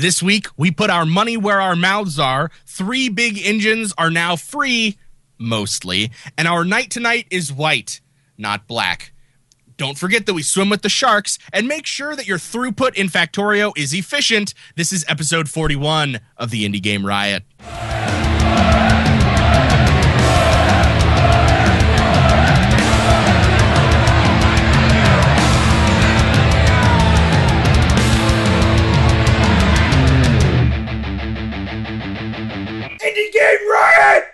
This week, we put our money where our mouths are. Three big engines are now free, mostly, and our night tonight is white, not black. Don't forget that we swim with the sharks and make sure that your throughput in Factorio is efficient. This is episode 41 of the Indie Game Riot. Indie Riot!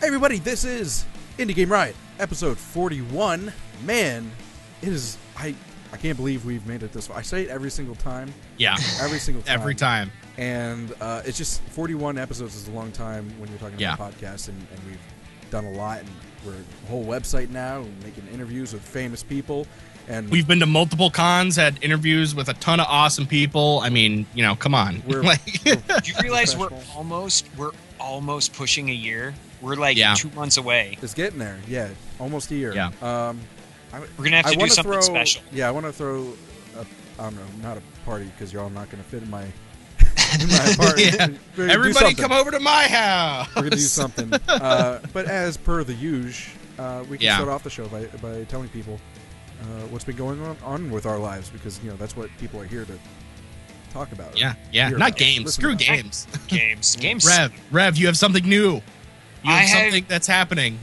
Hey everybody, this is Indie Game Riot, episode 41. Man, it is I I can't believe we've made it this far. I say it every single time. Yeah. Every single time. Every time. And uh, it's just 41 episodes is a long time when you're talking Yeah. about podcasts and, and we've done a lot and we're a whole website now and making interviews with famous people and We've been to multiple cons, had interviews with a ton of awesome people. I mean, you know, come on. We're- like, Do you realize we're almost we're almost pushing a year? We're like Yeah. two months away. it's getting there. Yeah, almost a year. Yeah. Um I, We're gonna have to I do wanna something throw, special. Yeah, I want to throw a, I don't know, not a party because you're all not going to fit in my in my apartment. Yeah. We're everybody come over to my house. We're gonna do something. Uh, but as per the usual, uh, we can Yeah. start off the show by, by telling people uh, what's been going on, on with our lives because you know that's what people are here to talk about. Yeah, yeah. Hear Not about. games. Listen Screw about. games. Games, games. Rev, Rev, you have something new. You I have have- something that's happening.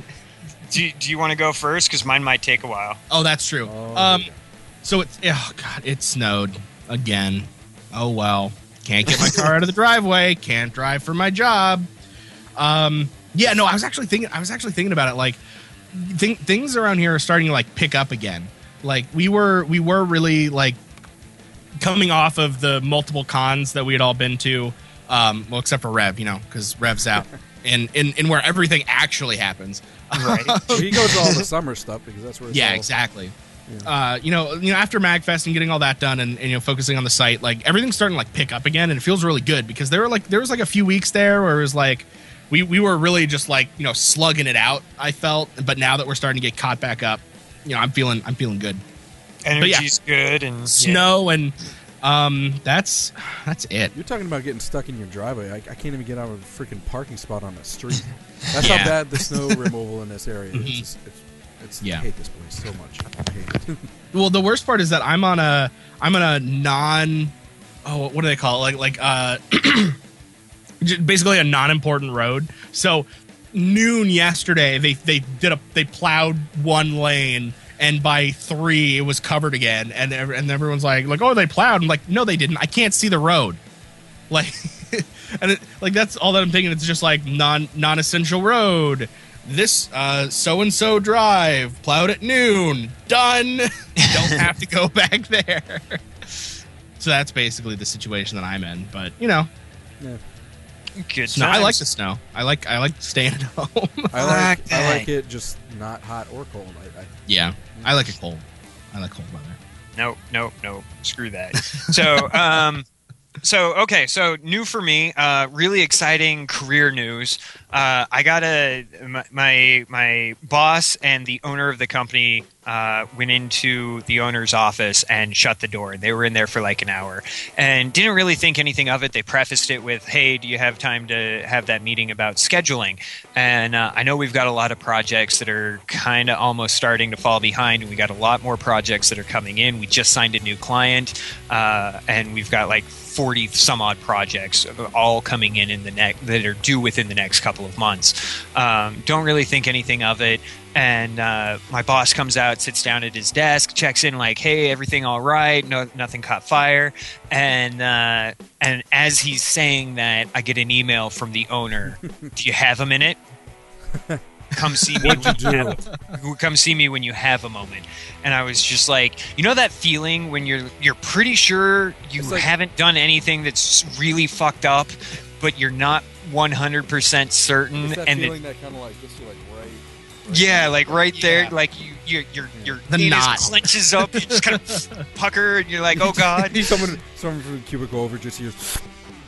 Do, do you want to go first? Because mine might take a while. Oh, that's true. Oh, um, yeah. so it's oh god, it snowed again. Oh well, can't get my car out of the driveway. Can't drive for my job. Um, yeah, no, I was actually thinking. I was actually thinking about it. Like, th- things around here are starting to like pick up again. Like we were, we were really like coming off of the multiple cons that we had all been to. Um, well, except for Rev, you know, because Rev's out, and in and where everything actually happens. Right. He goes to all the summer stuff because that's where it's Yeah, all, exactly. Yeah. Uh, you know, you know, after Magfest and getting all that done, and, and you know, focusing on the site, like everything's starting to like pick up again, and it feels really good because there were like there was like a few weeks there where it was like we we were really just like you know slugging it out. I felt, but now that we're starting to get caught back up, you know, I'm feeling I'm feeling good. yeah. Energy's good and yeah. Snow and um, that's that's it. You're talking about getting stuck in your driveway. I, I can't even get out of a freaking parking spot on the street. That's Yeah. how bad the snow removal in this area is. It's, it's, it's, Yeah. I hate this place so much. I hate it. Well, the worst part is that I'm on a I'm on a non oh what do they call it like like uh basically a non-important road. So noon yesterday they they did a they plowed one lane and by three it was covered again and and everyone's like like oh they plowed I'm like no they didn't I can't see the road like and it, like that's all that I'm thinking it's just like non non-essential road this uh so and so drive plowed at noon done don't have to go back there so that's basically the situation that I'm in but you know Yeah. good. snow, I like the snow I like I like staying at home I like Fuck I like it just not hot or cold. I, I, yeah I like it cold I like cold weather No, no, no. Screw that. So, um, so okay. So new for me. Uh, really exciting career news. Uh, I got a my, my boss and the owner of the company uh, went into the owner's office and shut the door. And they were in there for like an hour and didn't really think anything of it. They prefaced it with, "Hey, do you have time to have that meeting about scheduling?" And uh, I know we've got a lot of projects that are kind of almost starting to fall behind, and we got a lot more projects that are coming in. We just signed a new client, uh, and we've got like 40 some odd projects all coming in in the next that are due within the next couple of months. Um, don't really think anything of it. And uh, my boss comes out, sits down at his desk, checks in like, "Hey, everything all right? No, nothing caught fire." And uh, and as he's saying that, I get an email from the owner. Do you have a minute? Come see me. When you you do? have- come see me when you have a moment. And I was just like, you know that feeling when you're you're pretty sure you like- haven't done anything that's really fucked up, but you're not 100% certain It's that and it- feeling that kind of like this, like right. yeah, like right there, Yeah. like you, you, your, your The knot. clenches up. You just kind of pucker, and you're like, "Oh God!" someone, someone from the cubicle over just hears.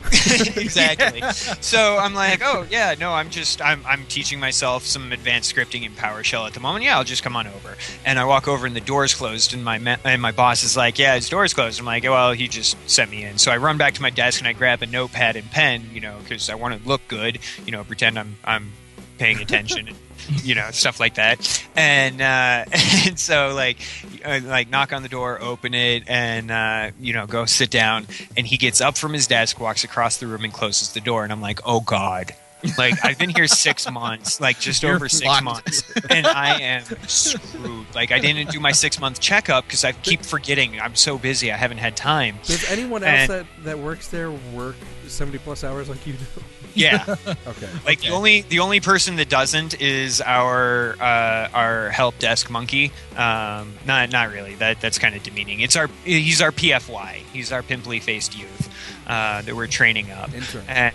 exactly. So I'm like, oh yeah, no, I'm just I'm I'm teaching myself some advanced scripting in PowerShell at the moment. Yeah, I'll just come on over. And I walk over and the door's closed, and my ma- and my boss is like, yeah, his door's closed. I'm like, well, he just sent me in. So I run back to my desk and I grab a notepad and pen, you know, because I want to look good, you know, pretend I'm I'm paying attention. and, you know stuff like that. And uh and so like uh, like knock on the door open it and uh you know go sit down. And he gets up from his desk walks across the room and closes the door. And i'm like oh god. Like i've been here six months like just You're over six fucked. months. And i am screwed. Like i didn't do my six month checkup because i keep forgetting. I'm so busy i haven't had time. Does anyone else And- that, that works there work 70 plus hours like you do? Yeah Okay. Like the only the only person that doesn't is our uh, our help desk monkey. Um, not not really. That that's kind of demeaning. It's our he's our PFY. He's our pimply faced youth uh, that we're training up. Intern. And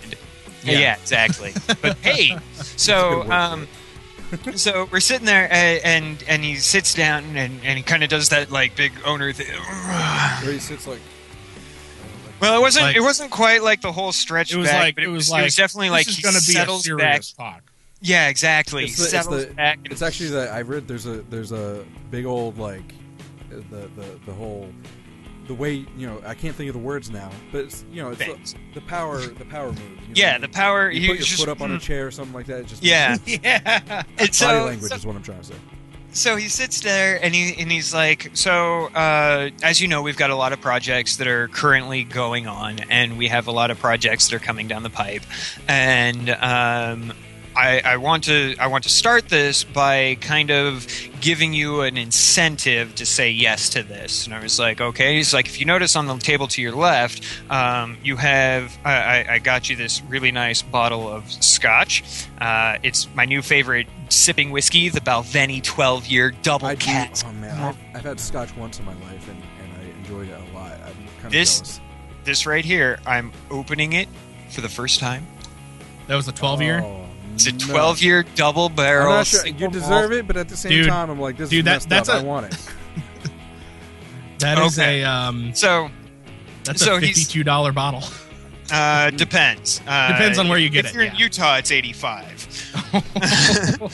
Yeah. yeah, exactly. but hey, so um, so we're sitting there and and, and he sits down and, and he kind of does that like big owner thing. Where he sits like. Well, it wasn't Like- it wasn't quite like the whole stretch It was back, like but it was like it was definitely like this he gonna be a settles serious back. talk. Yeah, exactly. It's, the, it's, the- back. and- it's actually that I read there's a there's a big old like the the the whole the way you know I can't think of the words now, but it's you know it's Thanks. the, the power the power move. You know? Yeah, the power. You he put your just, foot up on a mm, chair or something like that. It just Yeah, Yeah. and body so, language so, is what I'm trying to say. So he sits there and he and he's like, so uh, as you know, we've got a lot of projects that are currently going on, and we have a lot of projects that are coming down the pipe, and um, I, I want to I want to start this by kind of giving you an incentive to say yes to this. And I was like, okay. He's like, if you notice on the table to your left, um, you have I, I, I got you this really nice bottle of scotch. Uh, it's my new favorite sipping whiskey, the Balvenie 12 year double I cat. oh man, I've, I've had scotch once in my life and, and I enjoyed it a lot. I'm kind of This- jealous. This right here, I'm opening it for the first time. That was a 12 year. Oh, It's a no. 12 year double I'm barrel. not sure. You deserve it, but at the same Dude, time, I'm like, this dude, is that- messed that's up. a- I want it. That is Okay. a um. So That's So a he's- fifty-two dollar bottle. Uh, depends. Uh, Depends on where you get if it, you're in. Utah, it's 85.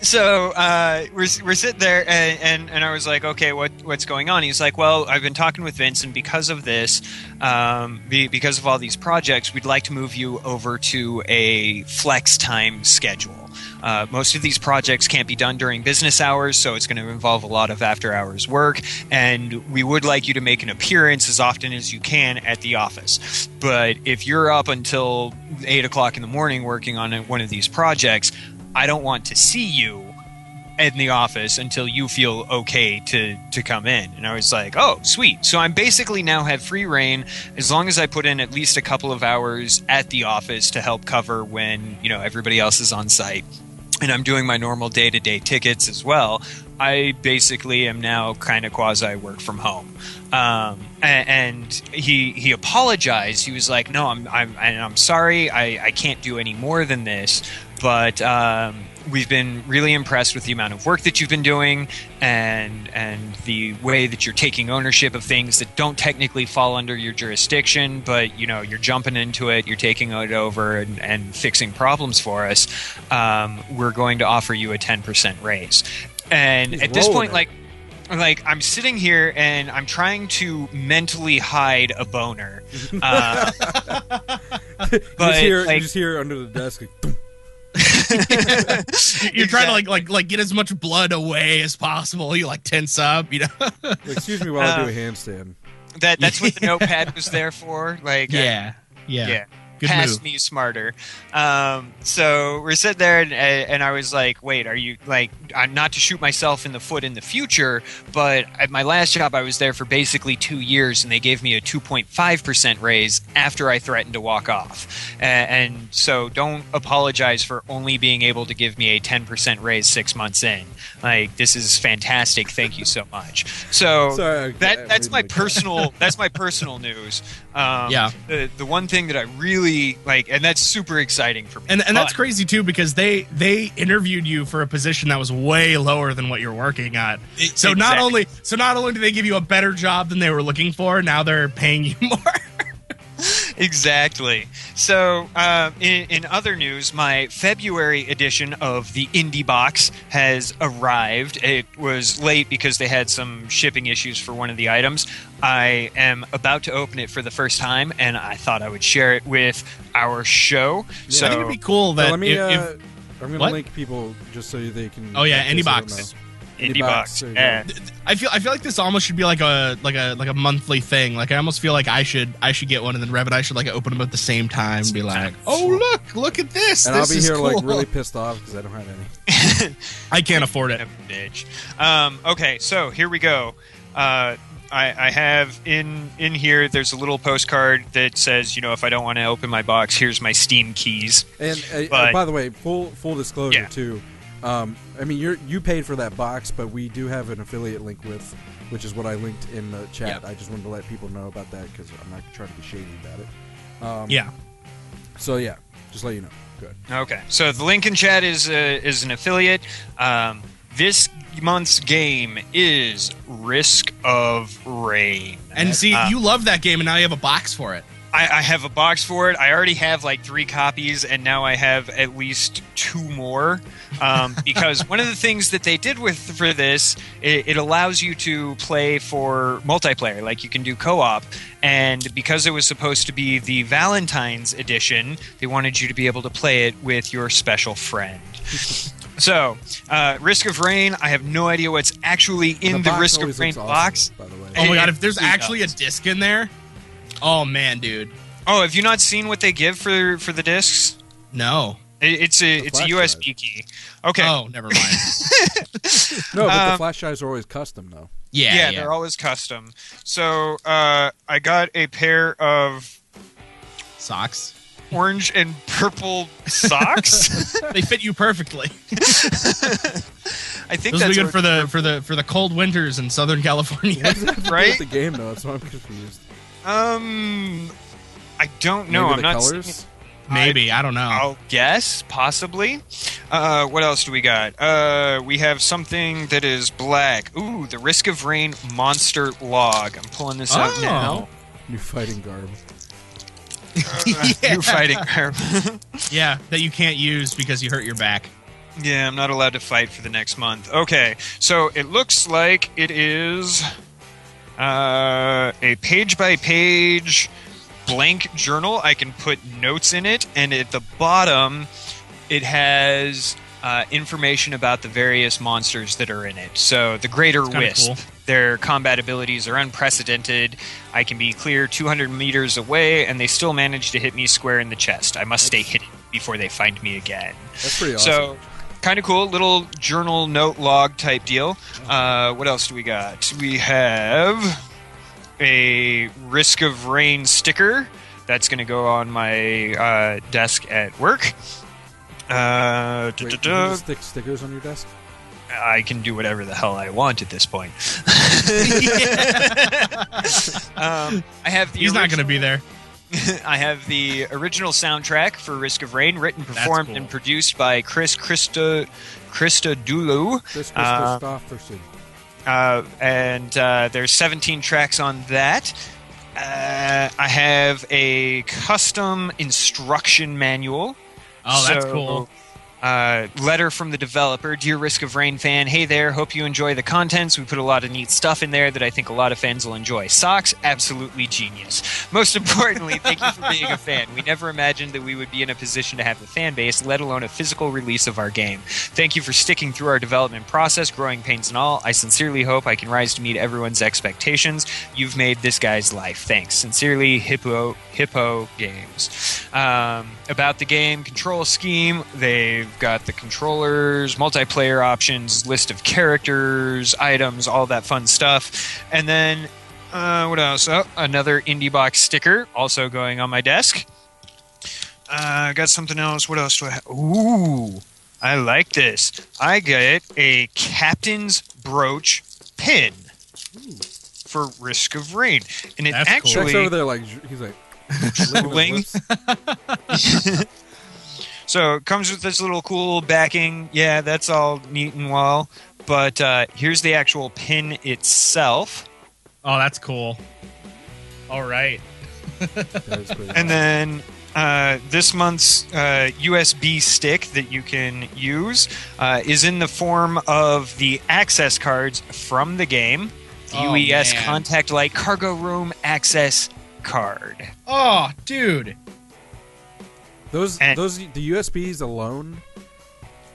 so uh, we're, we're sitting there, and, and, and I was like, okay, what what's going on? He's like, well, I've been talking with Vince, and because of this, um, be, because of all these projects, we'd like to move you over to a flex time schedule. Uh, most of these projects can't be done during business hours, so it's going to involve a lot of after hours work. And we would like you to make an appearance as often as you can at the office. But if you're up until 8 o'clock in the morning working on one of these projects, I don't want to see you in the office until you feel okay to to come in and i was like oh sweet so i'm basically now have free reign as long as i put in at least a couple of hours at the office to help cover when you know everybody else is on site and i'm doing my normal day-to-day tickets as well i basically am now kind of quasi work from home. Um, and he he apologized. He was like no i'm i'm, and I'm sorry. I, I can't do any more than this but um, we've been really impressed with the amount of work that you've been doing and and the way that you're taking ownership of things that don't technically fall under your jurisdiction but you know you're jumping into it you're taking it over and, and fixing problems for us um, we're going to offer you a 10% raise and He's at this point it. like like I'm sitting here and I'm trying to mentally hide a boner. Uh, you, but, just hear, like- you just hear under the desk. Like, "Thump." You're trying to like like like get as much blood away as possible. You like tense up, you know. Excuse me while I do Uh, a handstand. that that's what the notepad was there for. Like yeah, yeah, yeah. Good past move. me smarter. Um, so we're sitting there, and, and I was like, "Wait, are you like I'm not to shoot myself in the foot in the future?" But at my last job, I was there for basically two years, and they gave me a 2.5 percent raise after I threatened to walk off. A- and so, don't apologize for only being able to give me a 10 percent raise six months in. Like this is fantastic. Thank you so much. So Sorry, I- I that that's my personal that's my personal news. Um, Yeah. the the one thing that I really like, and that's super exciting for me. And and that's But- crazy too because they they interviewed you for a position that was way lower than what you're working at. So not only so not only do they give you a better job than they were looking for, now they're paying you more. Exactly. So, uh, in, in other news, my February edition of the Indie Box has arrived. It was late because they had some shipping issues for one of the items. I am about to open it for the first time, and I thought I would share it with our show. So, I think it'd be cool So let me. if, uh, if- I'm gonna link people just so they can. Oh, yeah, in case they don't IndieBox. know. Indie Indie Box. Box, yeah. I feel I feel like this almost should be like a like a like a monthly thing. Like I almost feel like I should I should get one and then Rev and I should like open them at the same time and be like, oh look, look at this. And this I'll be is here cool. like really pissed off because I don't have any. I can't afford it. bitch. Um, okay, so here we go. Uh, I, I have in in here. There's a little postcard that says, you know, if I don't want to open my box, here's my Steam keys. And uh, uh, by the way, full full disclosure Yeah. too. Um, I mean, you you paid for that box, but we do have an affiliate link with, which is what I linked in the chat. Yep. I just wanted to let people know about that because I'm not trying to be shady about it. Um, Yeah. So yeah, just let you know. Good. Okay, so the link in chat is uh, is an affiliate. Um, this month's game is Risk of Rain. And see, Uh, you love that game and now you have a box for it. I, I have a box for it. I already have like three copies, and now I have at least two more. Um, because one of the things that they did with for this, it, it allows you to play for multiplayer, like you can do co-op. And because it was supposed to be the Valentine's edition, they wanted you to be able to play it with your special friend. So, uh, Risk of Rain. I have no idea what's actually in the, box Risk of Rain awesome, box. by the way. Oh my god, if there's actually a disc in there, oh man, dude. Oh, have you not seen what they give for for the discs? No. It- It's a The it's a flash USB key. Okay. Oh, never mind. no, but the um, flash drives are always custom though. Yeah, yeah, yeah. they're always custom. So uh, I got a pair of Socks. orange and purple socks. they fit you perfectly. I think Those will that's be good for the for the for the cold winters in Southern California. right. the game though, so I'm confused. Um, I don't know. Maybe I'm the not. colors. seeing- Maybe I don't know. I'll guess, possibly. Uh, what else do we got? Uh, we have something that is black. Ooh, the Risk of Rain monster log. I'm pulling this out Oh. now. New fighting garb. New fighting. Garb. yeah, that you can't use because you hurt your back. Yeah, I'm not allowed to fight for the next month. Okay, so it looks like it is uh, a page by page blank journal. I can put notes in it, and at the bottom, it has uh, information about the various monsters that are in it. So the Greater Wisp. cool. Their combat abilities are unprecedented. I can be clear 200 meters away, and they still manage to hit me square in the chest. I must stay hidden before they find me again. That's pretty awesome. So, kind of cool, little journal note log type deal. Uh, what else do we got? We have a Risk of Rain sticker that's going to go on my uh, desk at work. Uh, Wait, can you stick stickers on your desk? I can do whatever the hell I want at this point. um, I have the He's not going to be there. I have the original soundtrack for Risk of Rain, written, performed, cool. and produced by Chris Christa Christodoulou. Chris Uh, Uh, and uh, there's 17 tracks on that. Uh, I have a custom instruction manual. Oh, that's So, cool. Uh, letter from the developer, dear Risk of Rain fan. Hey there, hope you enjoy the contents. We put a lot of neat stuff in there that I think a lot of fans will enjoy. Socks, absolutely genius. Most importantly, thank you for being a fan. We never imagined that we would be in a position to have a fan base, let alone a physical release of our game. Thank you for sticking through our development process, growing pains and all. I sincerely hope I can rise to meet everyone's expectations. You've made this guy's life. Thanks. Sincerely, Hippo Hippo Games. Um, about the game control scheme, they've got the controllers, multiplayer options, list of characters, items, all that fun stuff, and then uh, what else? Oh, another indie box sticker also going on my desk. Uh, I got something else. What else do I have? Ooh, I like this. I get a captain's brooch pin for Risk of Rain, and it That's cool. Jack's actually over there like he's like licking his Ling. lips. So it comes with this little cool backing. Yeah, that's all neat and well. But uh, here's the actual pin itself. Oh, that's cool. All right. That is pretty And then uh, this month's uh, USB stick that you can use uh, is in the form of the access cards from the game. The Oh, UES man. Contact Light Cargo Room Access Card. Oh, dude. Those and- those the USBs alone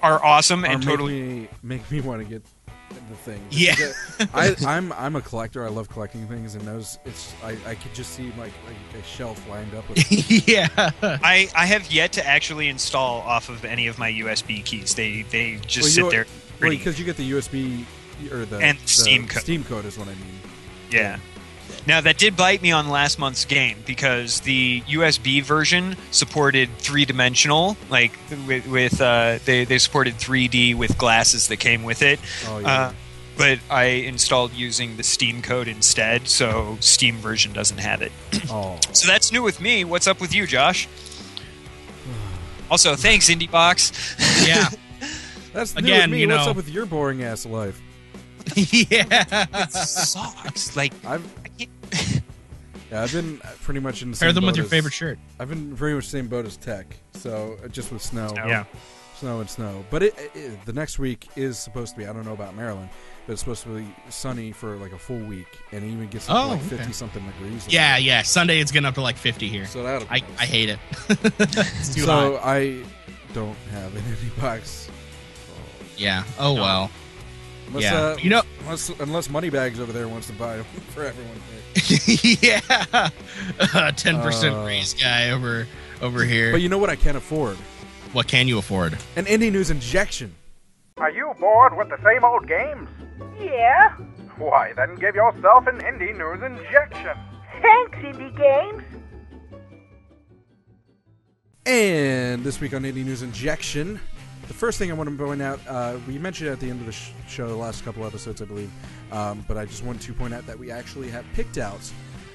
Are awesome are and make totally. me make me want to get the thing. Yeah. I, I'm I'm a collector. I love collecting things, and those it's I, I could just see like, like a shelf lined up with. yeah. I, I have yet to actually install off of any of my USB keys. They they just sit Well, there. you- well, because you get the USB or the And the Steam code. Steam code is what I mean. Yeah. Now that did bite me on last month's game because the USB version supported three dimensional, like with, with uh, they they supported 3D with glasses that came with it. Oh yeah. Uh, but I installed using the Steam code instead, so Steam version doesn't have it. oh. So that's new with me. What's up with you, Josh? Also, thanks IndieBox. Yeah. That's new Again, with me. you What's know- up with your boring ass life? yeah. It sucks. Like I've I can't- yeah, I've been pretty much in the same Pair them with your as- favorite shirt. I've been pretty much the same boat as Tech. So uh, just with snow. Snow. Yeah. snow and snow. But it, it, the next week is supposed to be. I don't know about Maryland, but it's supposed to be sunny for like a full week, and it even gets up Oh, to like okay. fifty something degrees. Yeah, yeah. Sunday it's getting up to like 50 here. So that I, I hate it. it's too so hot. I don't have an indie box. Yeah. Oh well. Unless, Yeah. uh, You know- unless unless Moneybags over there wants to buy for everyone. yeah. Ten percent Uh, raise guy over over here. But you know what I can't afford? what can you afford? An indie news injection. Are you bored with the same old games? Yeah. Why, then give yourself an indie news injection. Thanks, Indie Games. And this week on Indie News Injection, the first thing I want to point out, uh, we mentioned at the end of the sh- show, the last couple episodes, I believe, um, but I just wanted to point out that we actually have picked out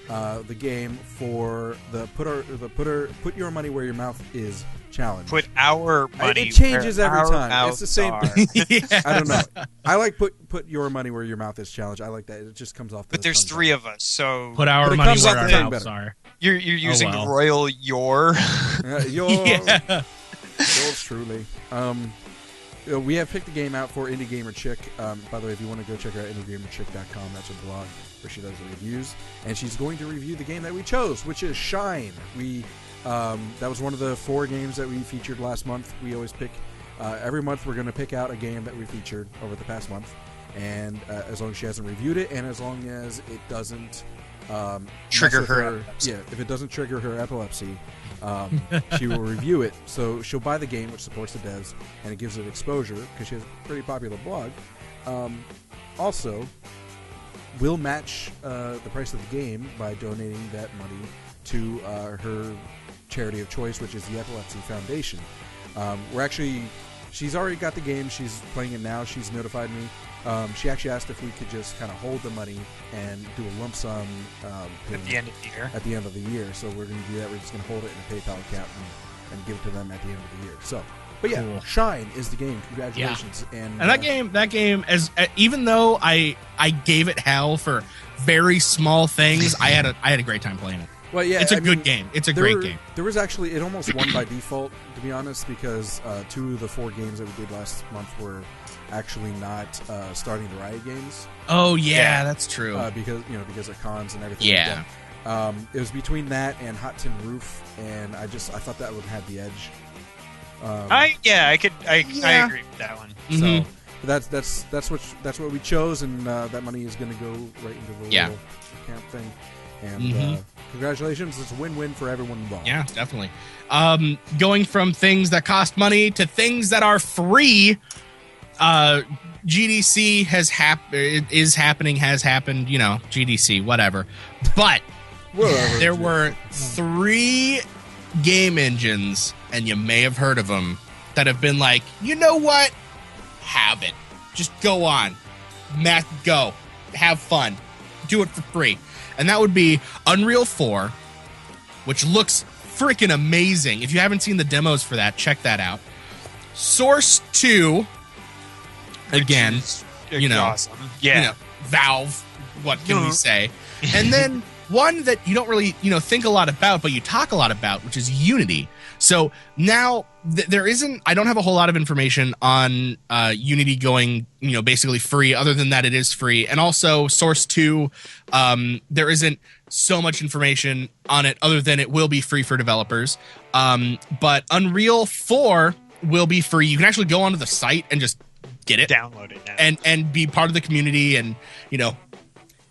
uh, the game for the put our the put our, put your money where your mouth is challenge. put our I- money. it changes where every our time. It's the same. mouths are. yeah. I don't know. I like put put your money where your mouth is challenge. I like that. It just comes off. The but there's tongue three of us, so Put our money where our the mouths better. are. you're you're using well. royal your. Uh, your, Yeah. Yours truly. Um, we have picked a game out for Indie Gamer Chick. Um, by the way, if you want to go check her out, indiegamerchick.com, that's her blog where she does the reviews. And she's going to review the game that we chose, which is Shine. We um, That was one of the four games that we featured last month. We always pick, uh, every month, we're going to pick out a game that we featured over the past month. And uh, as long as she hasn't reviewed it, and as long as it doesn't um, Trigger with her yeah, if it doesn't trigger her epilepsy, um, she will review it. So she'll buy the game, which supports the devs, and it gives it exposure because she has a pretty popular blog. Um, also, will match uh, the price of the game by donating that money to uh, her charity of choice, which is the Epilepsy Foundation. Um, we're actually, she's already got the game. She's playing it now. She's notified me. Um, she actually asked if we could just kind of hold the money and do a lump sum um, at the end of the year. at the end of the year. So we're going to do that. We're just going to hold it in a PayPal account and, and give it to them at the end of the year. So, but yeah, Cool. Shine is the game. Congratulations! And, And that uh, game, that game, as uh, even though I I gave it hell for very small things, I had a I had a great time playing it. well, yeah, it's a I good mean, game. It's a there great game. There was actually it almost won by default, to be honest, because uh, two of the four games that we did last month were actually not uh, starting the Riot games Oh yeah, Yeah. that's true. uh, because you know because of cons and everything. yeah, Like that. Um, it was between that and Hot Tin Roof, and I just I thought that would have the edge. Um, I yeah, I could I, I agree with that one. So Mhm. that's that's that's what that's what we chose, and uh, that money is going to go right into the Yeah. little camp thing. And Mhm. uh, congratulations! It's a win-win for everyone involved. yeah, definitely. Um, going from things that cost money to things that are free. Uh, GDC has hap- it is happening, has happened. You know, GDC, whatever. But Whatever. there were three game engines, and you may have heard of them, that have been like, you know what? Have it. Just go on. Matt, go. Have fun. Do it for free. And that would be Unreal 4, which looks freaking amazing. If you haven't seen the demos for that, check that out. Source 2, again, you know, awesome. Yeah. you know, Valve, what can we say? And then one that you don't really you know think a lot about, but you talk a lot about, which is Unity. So now th- there isn't. I don't have a whole lot of information on uh, Unity going you know basically free. Other than that, it is free, and also Source Two. Um, there isn't so much information on it other than it will be free for developers. Um, but Unreal Four will be free. You can actually go onto the site and just get it Download it now. and and be part of the community and you know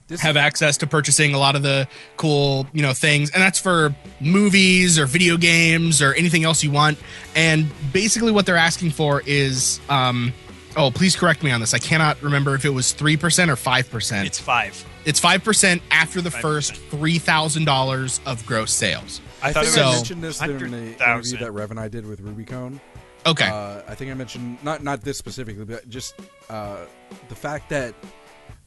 This have access to purchasing a lot of the cool you know things and that's for movies or video games or anything else you want and basically what they're asking for is um oh please correct me on this i cannot remember if it was 3% or 5% it's five. it's 5% after the 5%. first $3000 of gross sales I thought think it I mentioned this during the interview that Rev and I did with Rubicon. Okay Uh, I think I mentioned not not this specifically, but just uh, the fact that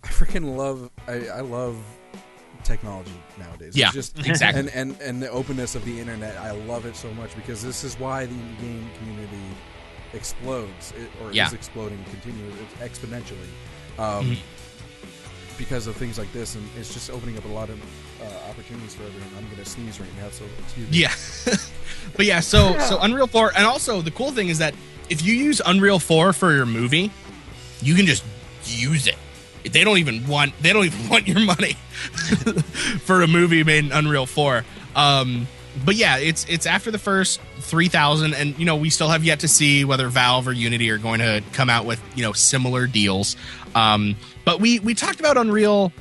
I freaking love I, I love technology nowadays. It's Yeah, just exactly. And, and and the openness of the internet. I love it so much because this is why the indie game community explodes it, or Yeah. is exploding continually exponentially. Um, Mhm. Because of things like this, and it's just opening up a lot of uh, opportunities for everyone. I'm gonna sneeze right now, so excuse me. Yeah. but yeah, so so Unreal 4 and also the cool thing is that if you use Unreal 4 for your movie, you can just use it. They don't even want they don't even want your money for a movie made in Unreal 4. Um but yeah, it's it's after the first 3000 and you know, we still have yet to see whether Valve or Unity are going to come out with, you know, similar deals. Um but we we talked about Unreal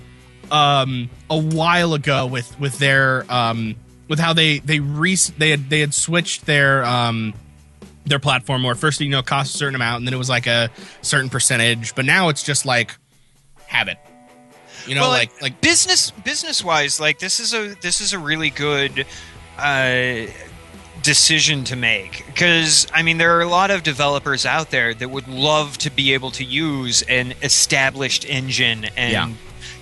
um a while ago with with their um with how they they re they had they had switched their um their platform where first you know cost a certain amount and then it was like a certain percentage but now it's just like have it you know Well, like like business business wise like this is a this is a really good uh decision to make because i mean there are a lot of developers out there that would love to be able to use an established engine and Yeah.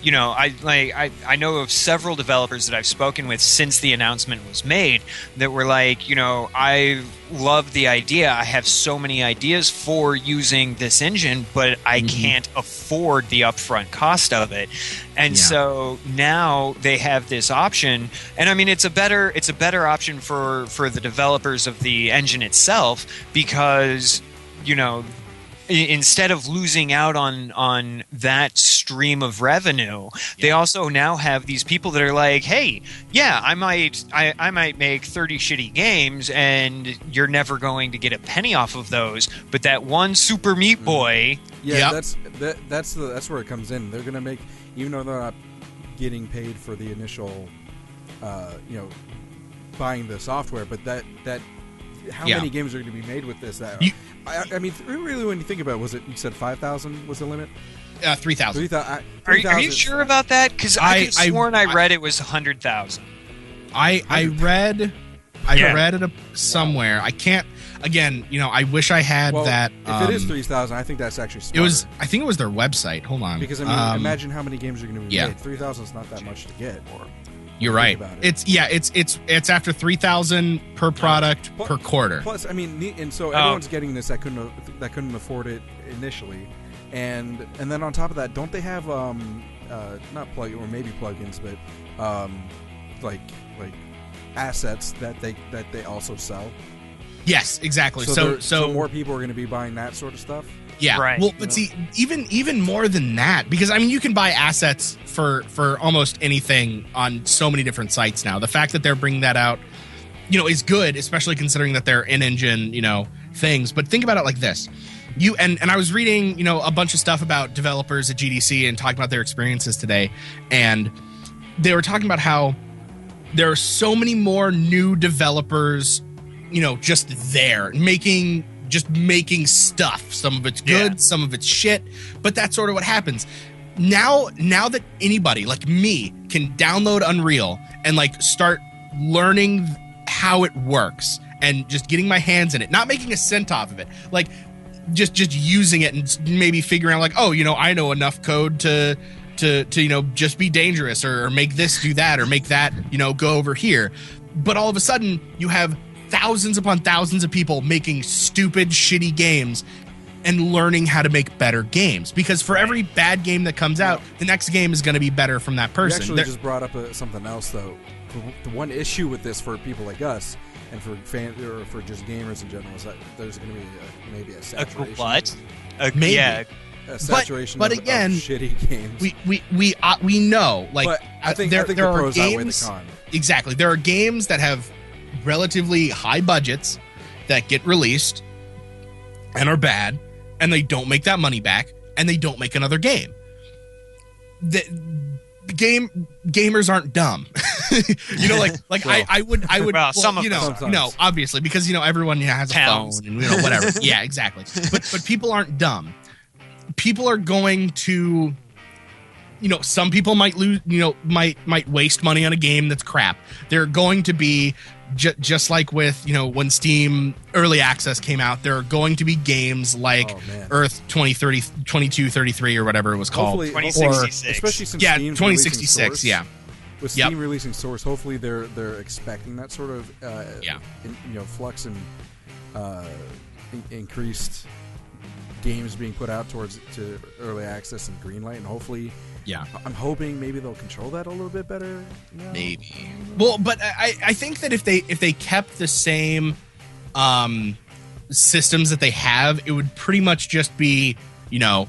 You know i like I, I know of several developers that i've spoken with since the announcement was made that were like you know i love the idea i have so many ideas for using this engine but i Mhm. can't afford the upfront cost of it and Yeah. so now they have this option and i mean it's a better it's a better option for for the developers of the engine itself because you know instead of losing out on on that stream of revenue they also now have these people that are like hey yeah i might I, I might make 30 shitty games and you're never going to get a penny off of those but that one super meat boy Yeah, Yep. that's that, that's the that's where it comes in. They're gonna make even though they're not getting paid for the initial, uh, you know, buying the software, but that that how Yeah. many games are going to be made with this? That You- I, I mean, really, when you think about, it, was it you said five thousand was the limit? uh, 3000 Three thousand. are, you- are you sure about that because i, I- I- sworn I, I- read it was 100000 i i read i Yeah. read it up somewhere i can't again you know i wish i had Well, that if it is um, three thousand, I think that's actually it was i think it was their website hold on because I mean, Um, imagine how many games are going to be yeah. made. Three thousand is not that much to get. Or you're right about it. it's yeah it's it's it's after 3000 per product Pl- per quarter Plus, I mean, and so Oh. everyone's getting this that couldn't that couldn't afford it initially, and and then on top of that, don't they have um uh not plug or maybe plugins, but um like like assets that they that they also sell. yes exactly So so there- so, more people are going to be buying that sort of stuff. Yeah. Right. Well, but see, even even more than that, because I mean, you can buy assets for for almost anything on so many different sites now. The fact that they're bringing that out, you know, is good, especially considering that they're in-engine, you know, things. But think about it like this: you and and I was reading, you know, a bunch of stuff about developers at GDC and talking about their experiences today, and they were talking about how there are so many more new developers you know just there making just making stuff. Some of it's good Yeah. some of it's shit but that's sort of what happens. Now now that anybody like me can download unreal and like start learning how it works and just getting my hands in it not making a cent off of it like just just using it and maybe figuring out like oh you know i know enough code to to to you know just be dangerous or, or make this do that or make that you know go over here. But all of a sudden you have thousands upon thousands of people making stupid shitty games and learning how to make better games because for every bad game that comes out, the next game is going to be better from that You person. actually There- just brought up uh something else though. The, the one issue with this for people like us and for fan or for just gamers in general is that there's going to be a, maybe a A saturation. what? A, Maybe. Yeah, A saturation. but of, of again, shitty games. we we we uh, we know like but I think there, I think there the are pros outweigh the games con. exactly there are games that have relatively high budgets that get released and are bad and they don't make that money back and they don't make another game the, game gamers aren't dumb you know like like Well. I, I would i would Well, some you know Sometimes. no obviously because you know everyone has a Towns. phone and you know whatever yeah exactly but but people aren't dumb people are going to you know some people might lose you know might might waste money on a game that's crap they're going to be ju- just like with you know when steam early access came out there are going to be games like Oh, earth 2030 2233 or whatever it was called Hopefully, 2066. especially since yeah Steam's releasing 2066 Source, yeah With Yep. Steam releasing Source, hopefully they're they're expecting that sort of uh, Yeah. in, you know flux and uh, in- increased games being put out towards to early access and greenlight, and hopefully yeah. I'm hoping maybe they'll control that a little bit better. you know? maybe. Well but i i think that if they if they kept the same um systems that they have it would pretty much just be you know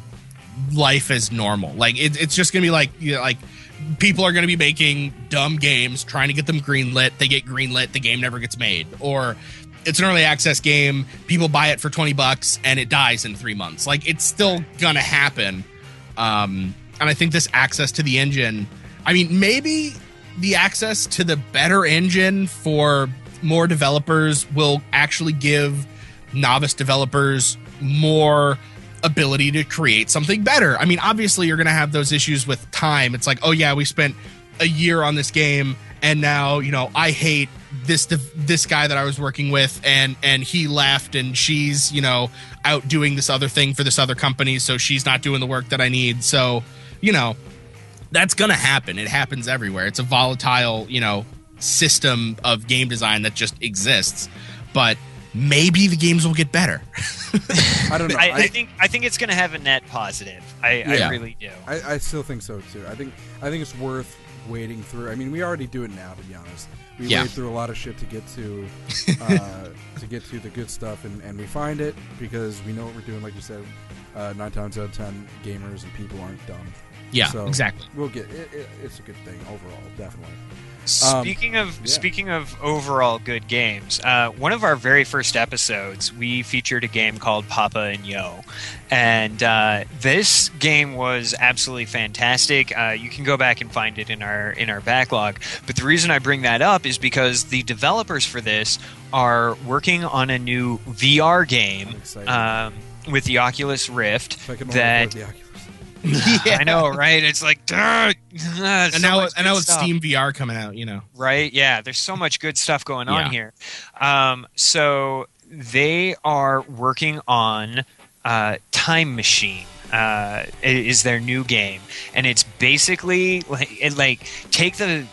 life as normal. Like it, it's just gonna be like you know, like people are gonna be making dumb games trying to get them greenlit. They get greenlit the game never gets made. Or it's an early access game people buy it for 20 bucks and it dies in three months. Like it's still gonna happen. Um and i think this access to the engine i mean maybe the access to the better engine for more developers will actually give novice developers more ability to create something better. I mean, obviously you're going to have those issues with time. It's like, "Oh yeah, we spent a year on this game and now, you know, I hate this this guy that I was working with and and he left and she's, you know, out doing this other thing for this other company, so she's not doing the work that I need." So, you know, that's going to happen. It happens everywhere. It's a volatile, you know, system of game design that just exists. But maybe the games will get better. I don't know. I, I, I think I think it's going to have a net positive. I, Yeah. I really do. I, I still think so too. I think I think it's worth waiting through. I mean, we already do it now, to be honest. We Yeah. wade through a lot of shit to get to uh, to get to the good stuff, and, and we find it because we know what we're doing. Like you said, uh, nine times out of ten, gamers and people aren't dumb. Yeah, So- exactly. We'll get it, it, it's a good thing overall, definitely. Um, Speaking of yeah. speaking of overall good games, uh, one of our very first episodes, we featured a game called Papo and Yo, and uh, this game was absolutely fantastic. Uh, you can go back and find it in our in our backlog. But the reason I bring that up is because the developers for this are working on a new VR game um, with the Oculus Rift. If I can only That the Oculus. yeah. I know, right? It's like, "Duh, And so now, and now with stuff." Steam VR coming out, you know. right? Yeah, there's so much good stuff going on Yeah. here. Um, so they are working on uh, Time Machine. Uh, is their new game, and it's basically like, it, like take the.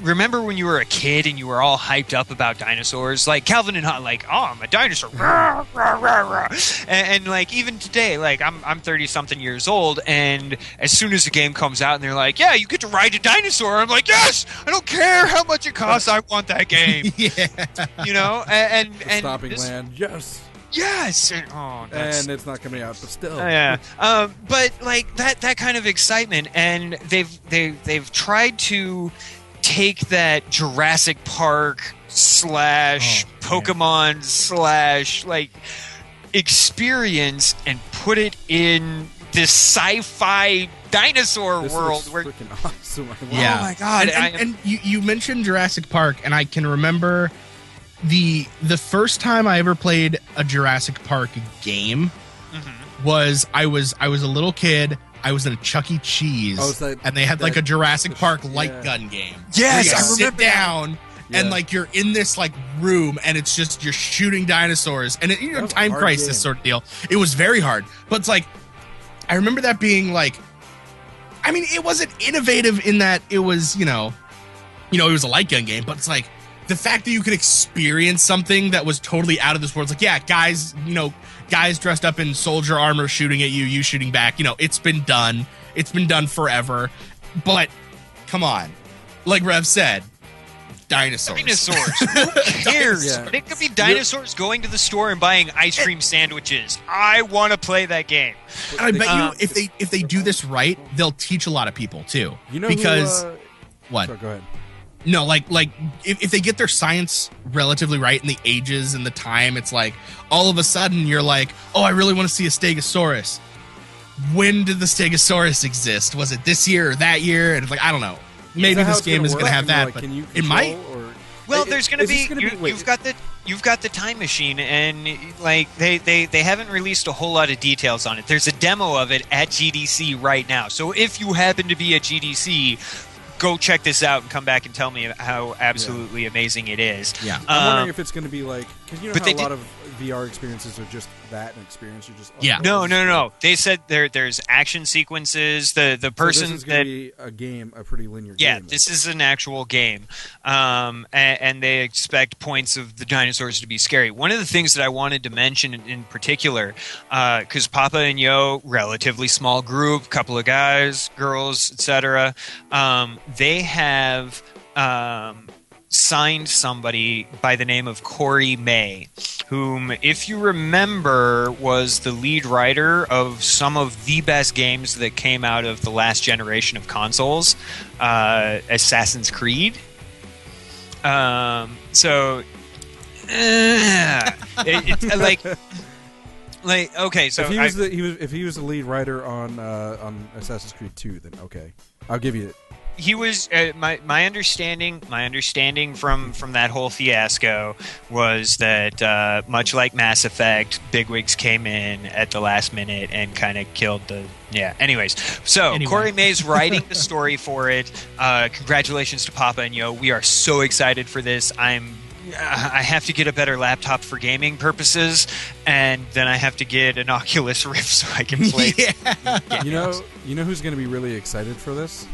Remember when you were a kid and you were all hyped up about dinosaurs, like Calvin and Hobbes, like, oh, I'm a dinosaur, Rah, rah, rah. And, and like even today, like I'm I'm 30 something years old, and as soon as the game comes out and they're like, yeah, you get to ride a dinosaur, I'm like, yes, I don't care how much it costs, I want that game, yeah. you know, and and, and stomping this- land, yes, yes, and, oh, and it's not coming out, but still, Oh, yeah, um, but like that that kind of excitement, and they've they they've tried to take that Jurassic Park slash Oh, man. Pokemon slash like experience and put it in this sci-fi dinosaur This world where freaking awesome. I love Yeah. Oh my God, And, and, I- and you, you mentioned Jurassic Park, and I can remember the the first time I ever played a Jurassic Park game Mhm. was I was I was a little kid. I was in a Chuck E. Cheese, Oh, that- and they had like a Jurassic Park yeah. light gun game. Yes, you I sit remember that. down. And like you're in this like room, and it's just you're shooting dinosaurs, and it, you know time crisis game. sort of deal. It was very hard, but it's like I remember that being like, I mean, it wasn't innovative in that it was you know, you know, it was a light gun game, but it's like the fact that you could experience something that was totally out of this world. It's like, yeah, guys, you know, guys dressed up in soldier armor shooting at you, you shooting back. You know, it's been done. It's been done forever. But come on, like Rev said, dinosaurs. Dinosaurs. Who cares? Yeah. It could be dinosaurs going to the store and buying ice cream sandwiches. I want to play that game. And I bet Uh, you if they if they do this right, they'll teach a lot of people too. You know because who, uh, what? sorry, go ahead. No, like like if, if they get their science relatively right in the ages and the time, it's like all of a sudden you're like, oh, I really want to see a Stegosaurus. When did the Stegosaurus exist? Was it this year or that year? And it's like I don't know. Maybe Is that how this game is going to have I mean, that, like, but can you it might. Or, Well, Is- there's going to be, gonna you, wait, you've got the you've got the time machine, and like they, they they haven't released a whole lot of details on it. There's a demo of it at GDC right now. So if you happen to be at GDC, go check this out and come back and tell me how absolutely amazing it is. Yeah. I'm Um, wondering if it's going to be like because you know but how a lot did- of VR experiences are just that an experience. You're just Yeah. no, no, no. They said there there's action sequences. The the person so this is that going to be a game, a pretty linear Yeah, game. this is an actual game, um, and, and they expect points of the dinosaurs to be scary. One of the things that I wanted to mention in, in particular, because Papo and Yo, relatively small group, couple of guys, girls, etc., um, they have. Um, signed somebody by the name of Corey May, whom, if you remember, was the lead writer of some of the best games that came out of the last generation of consoles, uh, Assassin's Creed. Um, so, uh, it, it's like, like okay, so if he I- was the he was if he was the lead writer on uh, on Assassin's Creed 2, then okay, I'll give you it. He was uh, my my understanding my understanding from from that whole fiasco was that uh, much like Mass Effect, bigwigs came in at the last minute and kind of killed the yeah. Anyways, so Anyway. Corey May's writing the story for it. Uh, congratulations to Papo and Yo. We are so excited for this. I'm. I have to get a better laptop for gaming purposes, and then I have to get an Oculus Rift so I can play. yeah. You know, you know who's going to be really excited for this?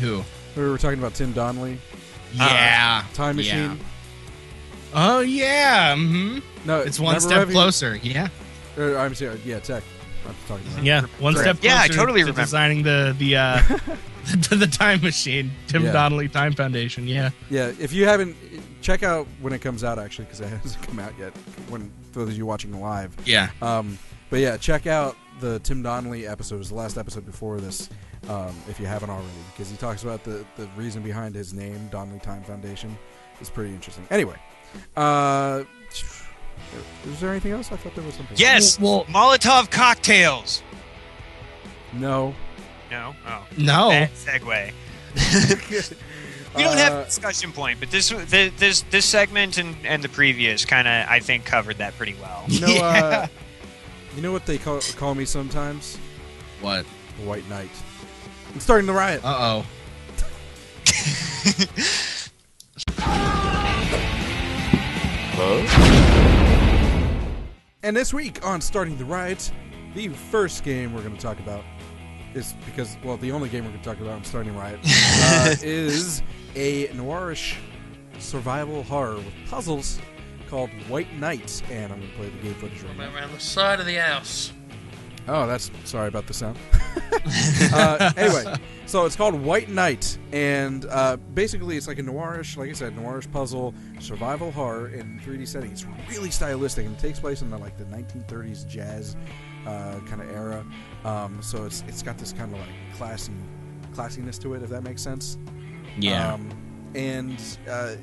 Who? We were talking about Tim Donnelly, Yeah. Time Yeah. Machine. Oh yeah. hmm No, It's one step Rev, closer. Yeah. or, I'm sorry, yeah, Tech. I'm talking about. Yeah. One Great. step closer. Yeah, I totally to remember. designing the the uh, the, the time machine. Tim Yeah. Donnelly Time Foundation. Yeah. Yeah, if you haven't, check out when it comes out actually, because it hasn't come out yet. When for those of you watching live, Yeah. um, but yeah, check out the Tim Donnelly episode. It was the last episode before this, um, if you haven't already, because he talks about the the reason behind his name, Donnelly Time Foundation. It's pretty interesting. Anyway, uh, is there anything else? I thought there was something. Yes, Well- Molotov cocktails. No. No, oh, No. bad segue. We don't have Uh, a discussion point, but this this this, this segment and, and the previous kind of I think covered that pretty well. You know, uh, you know what they call, call me sometimes? What? The White Knight. I'm starting the riot. Uh oh. And this week on Starting the Riot, the first game we're going to talk about is because, well, the only game we're going to talk about on Starting Riot uh, is a noirish survival horror with puzzles called White Night. And I'm going to play the game footage right now. around the side of the house. Oh, that's sorry about the sound. uh, anyway, so it's called White Night, and uh, basically it's like a noirish, like I said, noirish puzzle, survival horror in 3D setting. It's really stylistic, and it takes place in the, like the 1930s jazz uh, kind of era. Um, so it's it's got this kind of like classy classiness to it, if that makes sense. Yeah. Um, and uh,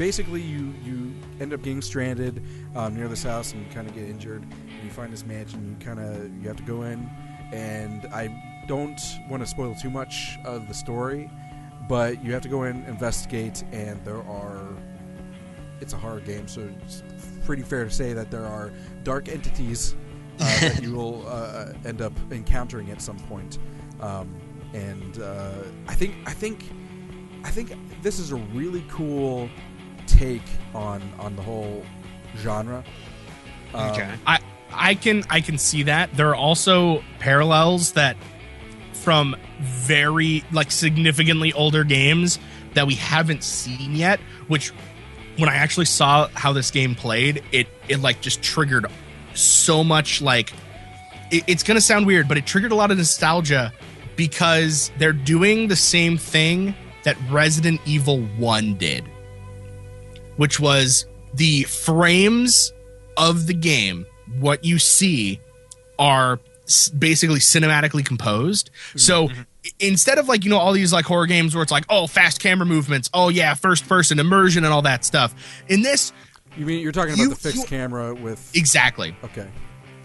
basically, you you end up getting stranded um, near this house and you kind of get injured. And you find this mansion. You kind of you have to go in, and I don't want to spoil too much of the story, but you have to go in, investigate, and there are. It's a horror game, so it's pretty fair to say that there are dark entities uh, that you will uh, end up encountering at some point. Um, and uh, I think I think I think this is a really cool take on on the whole genre. Um, Okay. I I can I can see that. There are also parallels that from very like significantly older games that we haven't seen yet, which when I actually saw how this game played, it it like just triggered so much like it, it's gonna sound weird, but it triggered a lot of nostalgia because they're doing the same thing that Resident Evil 1 did, which was the frames of the game, what you see are basically cinematically composed. Mm-hmm, so mm-hmm. i- instead of like, you know, all these like horror games where it's like, oh, fast camera movements, oh, yeah, first person immersion and all that stuff, in this, You mean you're talking about You- the fixed you- camera with? exactly. Okay.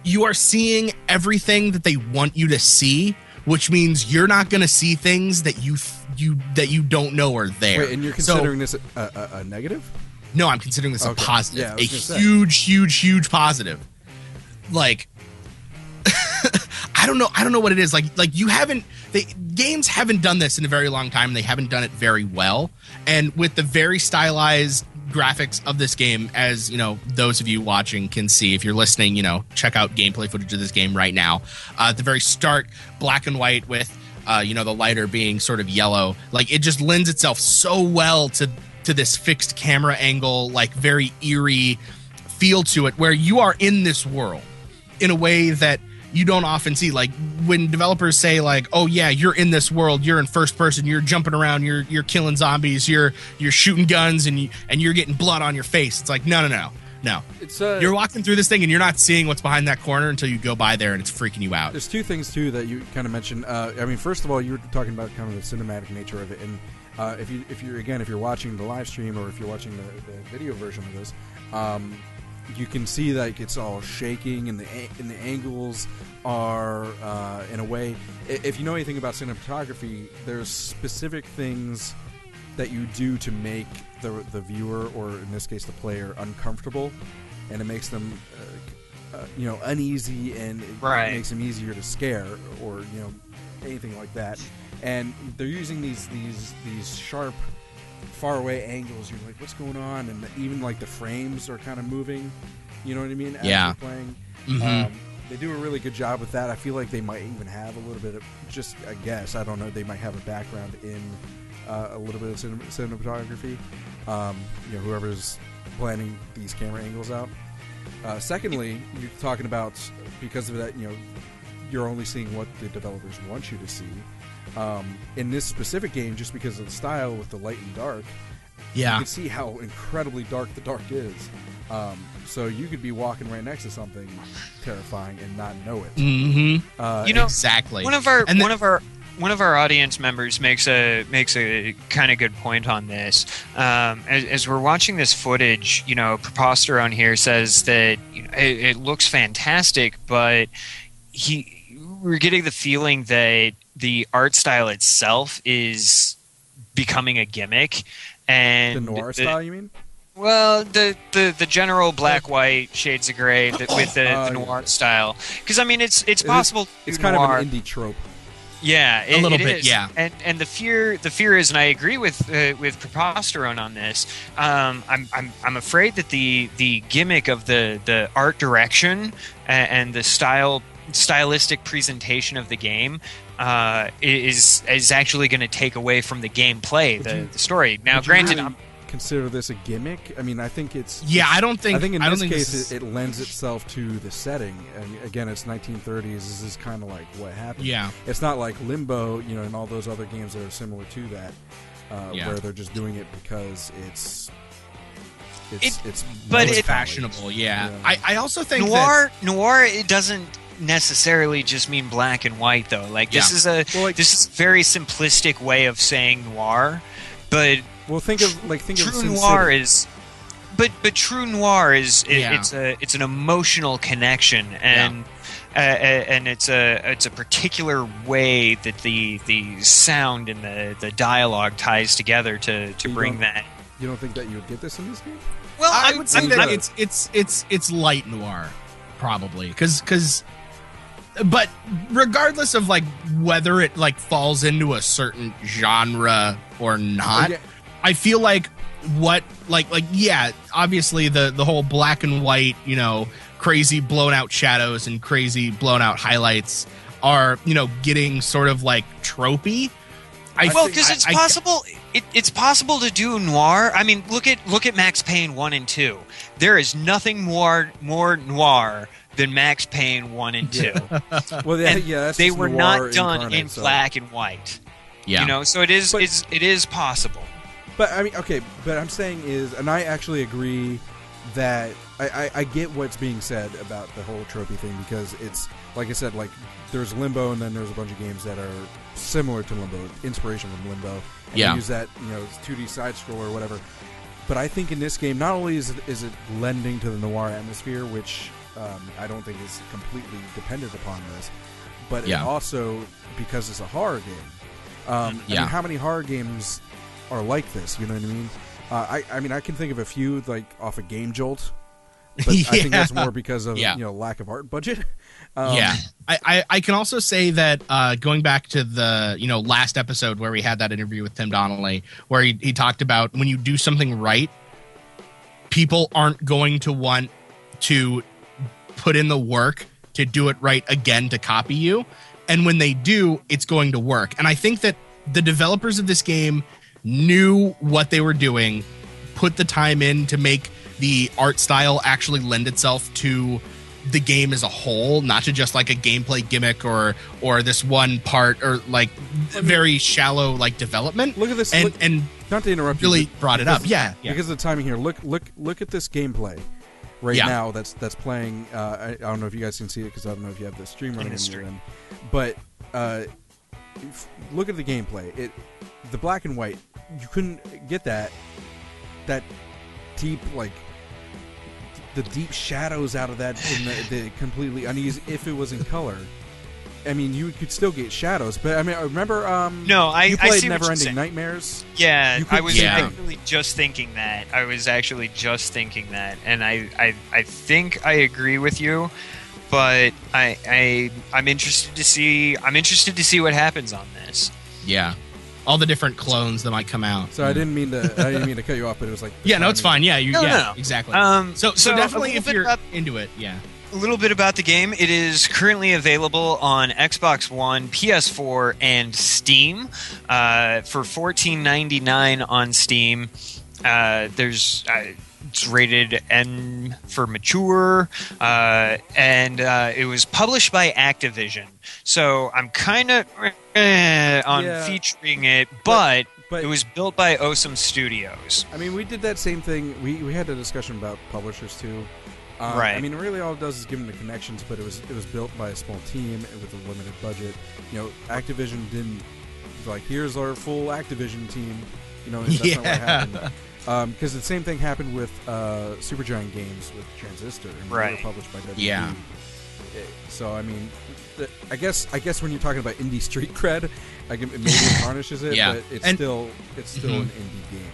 you are seeing everything that they want you to see which means you're not going to see things that you you that you don't know are there Wait, and you're So- considering this a, a, a negative? No i'm considering this Okay. a positive. Yeah, a gonna say. huge huge huge positive. Like i don't know i don't know what it is. Like like you haven't they games haven't done this in a very long time. They haven't done it very well. And with the very stylized graphics of this game as you know those of you watching can see if you're listening you know check out gameplay footage of this game right now. Uh, the very start black and white with uh, you know the lighter being sort of yellow. Like it just lends itself so well to to this fixed camera angle like very eerie feel to it where you are in this world in a way that you don't often see. Like when developers say like oh yeah you're in this world you're in first person you're jumping around you're you're killing zombies you're you're shooting guns and you and you're getting blood on your face it's like no no no no. It's uh, you're walking through this thing and you're not seeing what's behind that corner until you go by there and it's freaking you out. There's two things too that you kind of mentioned. Uh, I mean, first of all, you were talking about kind of the cinematic nature of it, and uh, if you if you're again if you're watching the live stream or if you're watching the, the video version of this, um, you can see like it's all shaking and the and the angles are uh, in a way. If you know anything about cinematography, there's specific things that you do to make the the viewer or in this case the player uncomfortable, and it makes them. Uh, uh, you know, uneasy, and it Right. makes them easier to scare, or you know, anything like that. And they're using these these these sharp, far away angles. You're like, what's going on? And even like the frames are kind of moving. You know what I mean? As Yeah. playing. Mhm. Um, they do a really good job with that. I feel like they might even have a little bit of just I guess I don't know. They might have a background in uh, a little bit of cinem- cinematography. Um, you know, whoever's planning these camera angles out. Uh, secondly, you're talking about because of that, you know, you're only seeing what the developers want you to see. Um, in this specific game, just because of the style with the light and dark, yeah, you can see how incredibly dark the dark is. Um, so you could be walking right next to something terrifying and not know it. mm-hmm Uh, You know, exactly one of our And the- one of our one of our audience members makes a makes a kind of good point on this. Um, as, as we're watching this footage, you know, Preposterone here says that you know, it, it looks fantastic, but he we're getting the feeling that the art style itself is becoming a gimmick, and the and noir style, you mean? well, the, the, the general black white shades of gray the, with the, Uh, the noir style, because I mean it's it's It is- possible. to It's kind noir. of an indie trope. Yeah, it, little it bit, is. yeah. And and the fear the fear is, and I agree with uh, with Preposterone on this. Um, I'm I'm I'm afraid that the the gimmick of the the art direction and, and the style stylistic presentation of the game uh, is is actually going to take away from the gameplay, the, you- the story. Now, granted, really I'm, consider this a gimmick? I mean, I think it's yeah i don't think I think in don't this think case this is- it, it lends itself to the setting. And again, it's 1930s. This is kind of like what happened. yeah It's not like Limbo, you know, and all those other games that are similar to that, uh, Yeah. where they're just doing it because it's it's It- it's but it's fashionable yeah. Yeah. I, I also think that noir noir it doesn't necessarily just mean black and white though. Like this is a Well, like- this is a very simplistic way of saying noir, but well, think of like think of true Sin noir City. is but but true noir is it, Yeah. it's a it's an emotional connection and uh, uh, and it's a it's a particular way that the the sound and the the dialogue ties together to to You bring that You don't think that you would get this in this game? well I I'm- would say that it's it's it's it's light noir, probably because because, but regardless of like whether it like falls into a certain genre or not. I feel like what like like yeah, obviously the the whole black and white, you know, crazy blown out shadows and crazy blown out highlights are you know getting sort of like tropey I well, because it's I- possible. It, it's possible to do noir. I mean, look at look at Max Payne one and two. There is nothing more more noir than Max Payne one and two. Well, yeah, And yeah they were not done in so- black and white. yeah. You know, so it is But- it's it is possible. But I mean, okay. But I'm saying is, and I actually agree that I, I, I get what's being said about the whole trophy thing because it's like I said, like there's Limbo, and then there's a bunch of games that are similar to Limbo, inspiration from Limbo. And they Yeah. use that you know 2D side scroll or whatever. But I think in this game, not only is it, is it lending to the noir atmosphere, which um, I don't think is completely dependent upon this, but Yeah. it also because it's a horror game. Um, I mean, how many horror games are like this? You know what I mean? Uh, I, I mean, I can think of a few like off of Game Jolt, but I think that's more because of Yeah. you know lack of art budget. Um, yeah, I, I, I can also say that uh, going back to the you know last episode where we had that interview with Tim Donnelly, where he, he talked about when you do something right, people aren't going to want to put in the work to do it right again to copy you, and when they do, it's going to work. And I think that the developers of this game knew what they were doing, put the time in to make the art style actually lend itself to the game as a whole, not to just like a gameplay gimmick or or this one part or like very shallow like development. Look at this. and look, and not to interrupt really you, brought it up. Yeah, yeah. because of the timing here. Look, look, look at this gameplay right Yeah. now. That's that's playing. Uh, I, I don't know if you guys can see it because I don't know if you have the stream running in stream. end. But uh, if- look at the gameplay. It the black and white. You couldn't get that that deep like the deep shadows out of that in the, the completely uneasy if it was in color. I mean, you could still get shadows, but I mean, I remember um, No, I- you I played see what you're Neverending saying. Nightmares. Yeah, I was Yeah. actually just thinking that. I was actually just thinking that, and I, I, I think I agree with you, but I, I, I'm interested to see. I'm interested to see what happens on this. yeah. All the different clones that might come out. So I didn't mean to. I didn't mean to cut you off, but it was like the Yeah, no, it's fine. Yeah, you, No, yeah, no, no. exactly. Um, so, so, so definitely, if you're about- into it, yeah, A little bit about the game. It is currently available on Xbox One, PS4, and Steam uh, for $14.99 on Steam. Uh, there's uh, it's rated N for mature, uh, and uh, it was published by Activision. So I'm kind of eh, on Yeah. featuring it, but, but- it was built by OSome Studios. I mean, we did that same thing. We we had a discussion about publishers too. Um, Right. I mean, really, all it does is give them the connections, but it was it was built by a small team with a limited budget. You know, Activision didn't like here's our full Activision team. You know, that's not what Yeah. happened. Because the same thing happened with uh, Supergiant Games with Transistor, and they Right. were published by WB. Yeah. So I mean, I guess I guess when you're talking about indie street cred, I can, maybe it tarnishes it, Yeah. but it's And- still it's still Mhm. an indie game.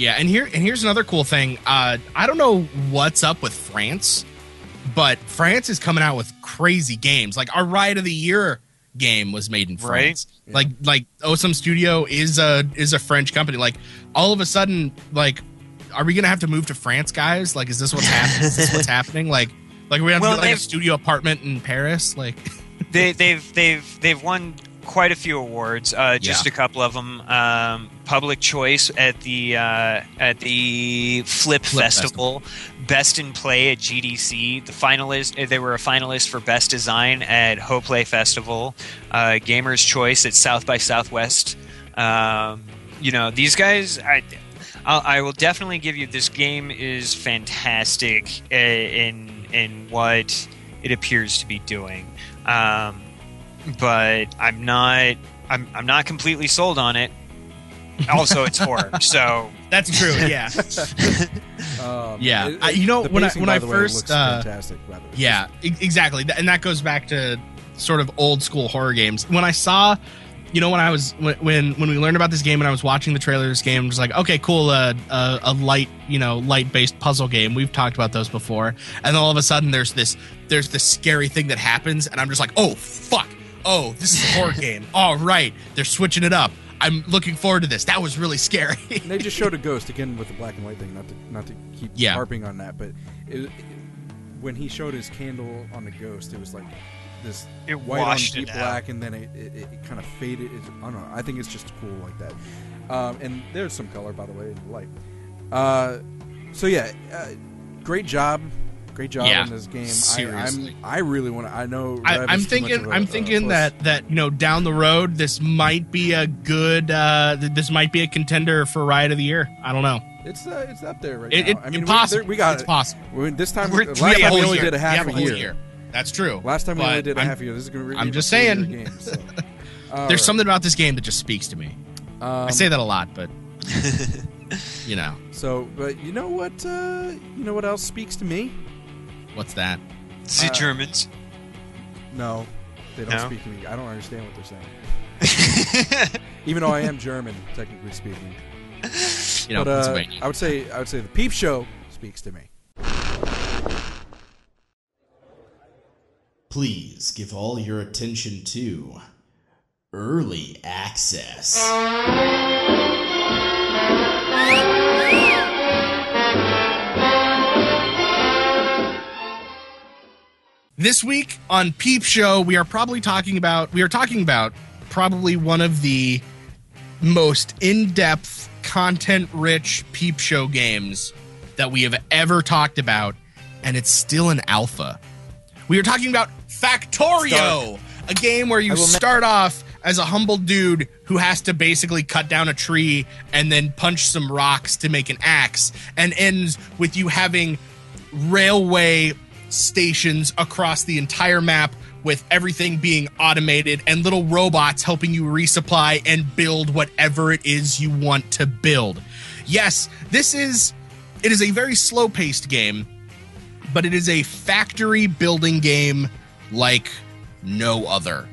Yeah, and here and here's another cool thing. Uh, I don't know what's up with France, but France is coming out with crazy games. Like our Riot of the Year game was made in Right. France. Like like OSome Studio is a is a French company. Like all of a sudden, like, are we gonna have to move to France, guys? Like, is this what's happening? is this what's happening? Like, like we have Well, to get, like a studio apartment in Paris? Like, they, they've they've they've won quite a few awards. Uh, just Yeah. a couple of them. Um, Public choice at the uh, at the Flip, Flip Festival. Best in Play at GDC. The finalist. uh, They were a finalist for Best Design at Hoplay Festival. Uh, Gamers Choice at South by Southwest. Um, you know these guys. I, I'll, I will definitely give you this game is fantastic in in what it appears to be doing. Um, but I'm not I'm I'm not completely sold on it. Also, it's horror, so that's true. Yeah. Um, Yeah. it- I- you know, the when I- when by I the way, first, looks uh, fantastic. By the way. Yeah, e- exactly. And that goes back to sort of old school horror games. When I saw, you know, when I was when when, when we learned about this game and I was watching the trailer of this game, I was like, okay, cool, uh, uh, a light, you know, light based puzzle game. We've talked about those before. And then all of a sudden, there's this there's this scary thing that happens, and I'm just like, oh fuck, oh this is a horror game. All right, they're switching it up. I'm looking forward to this. That was really scary. And they just showed a ghost again with the black and white thing. Not to not to keep Yeah. harping on that, but it, it- when he showed his candle on the ghost, it was like this It white on washed deep it black, and then it, it, it kind of faded. It, I don't know. I think it's just cool like that. Um, and there's some color, by the way, in the light. Uh, so yeah, uh, great job, great job Yeah, in this game. seriously. I, I'm, I really want to. I know. I, Rev I'm is too much thinking. of a- I'm thinking puss. that that you know down the road this might be a good. Uh, this might be a contender for Riot of the Year. I don't know. it's uh, it's up there right It, now. it, I mean, we, possible. we got it's it. possible. We- this time, We're- last we time we only year. did a half have a whole year. That's true. Last time we only did a I'm- half a year. This is going to be. I'm just saying. Game, so. There's right. something about this game that just speaks to me. Um, I say that a lot, but you know So, but you know what? Uh, you know what else speaks to me? What's that? The Uh, Germans. No, they don't No? speak to me. I don't understand what they're saying. Even though I am German, technically speaking. You know, but uh, Pennsylvania. I would say I would say the Peep Show speaks to me. Please give all your attention to early access. This week on Peep Show, we are probably talking about we are talking about probably one of the most in-depth, content-rich Peep Show games that we have ever talked about, and it's still an alpha. We are talking about Factorio, a game where you start off as a humble dude who has to basically cut down a tree and then punch some rocks to make an axe, and ends with you having railway stations across the entire map with everything being automated and little robots helping you resupply and build whatever it is you want to build. Yes, this is it is a very slow-paced game, but it is a factory building game like no other.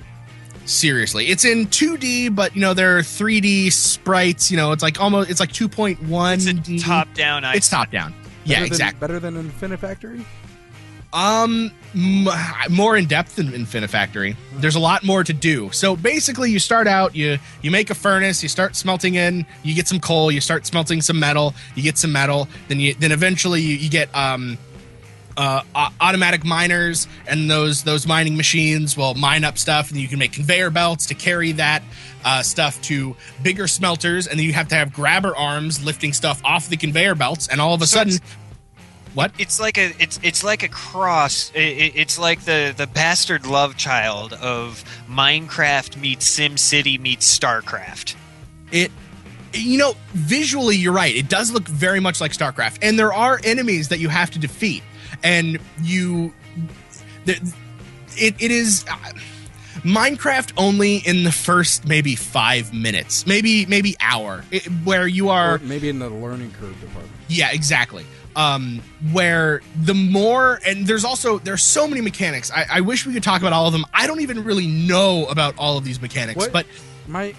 Seriously, it's in 2D, but you know there are 3D sprites. You know, it's like almost it's like 2.1. It's a D. top-down. It's top down. Better Yeah, than, exactly. Better than Infinifactory. Um, more in depth than Infinifactory. There's a lot more to do. So basically, you start out, you you make a furnace, you start smelting in, you get some coal, you start smelting some metal, you get some metal, then you then eventually you, you get um. Uh, automatic miners and those those mining machines will mine up stuff and you can make conveyor belts to carry that uh, stuff to bigger smelters and then you have to have grabber arms lifting stuff off the conveyor belts and all of a So sudden what it's like a it's it's like a cross. I- I- It's like the the bastard love child of Minecraft meets SimCity meets StarCraft. it you know visually you're right it does look very much like starcraft and there are enemies that you have to defeat and you the, it, it is uh, minecraft only in the first maybe five minutes maybe maybe hour it, where you are Or maybe in the learning curve department. yeah, exactly. Um, where the more and there's also there's so many mechanics. I, I wish we could talk about all of them. I don't even really know about all of these mechanics, What- but My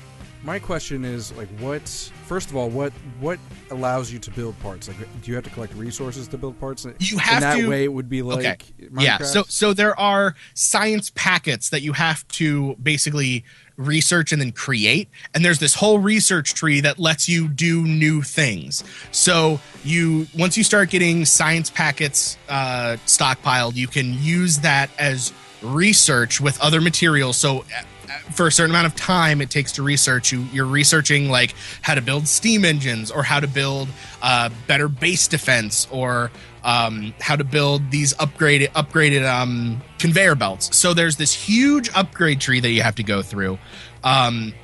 my question is like, what? First of all, what what allows you to build parts? Like, do you have to collect resources to build parts? You have in that to- way. It would be like okay. Yeah, so so there are science packets that you have to basically research and then create, and there's this whole research tree that lets you do new things. So you once you start getting science packets uh, stockpiled, you can use that as research with other materials. So. For a certain amount of time it takes to research, you you're researching like how to build steam engines or how to build uh, better base defense or um, how to build these upgraded upgraded um, conveyor belts. So there's this huge upgrade tree that you have to go through. Um,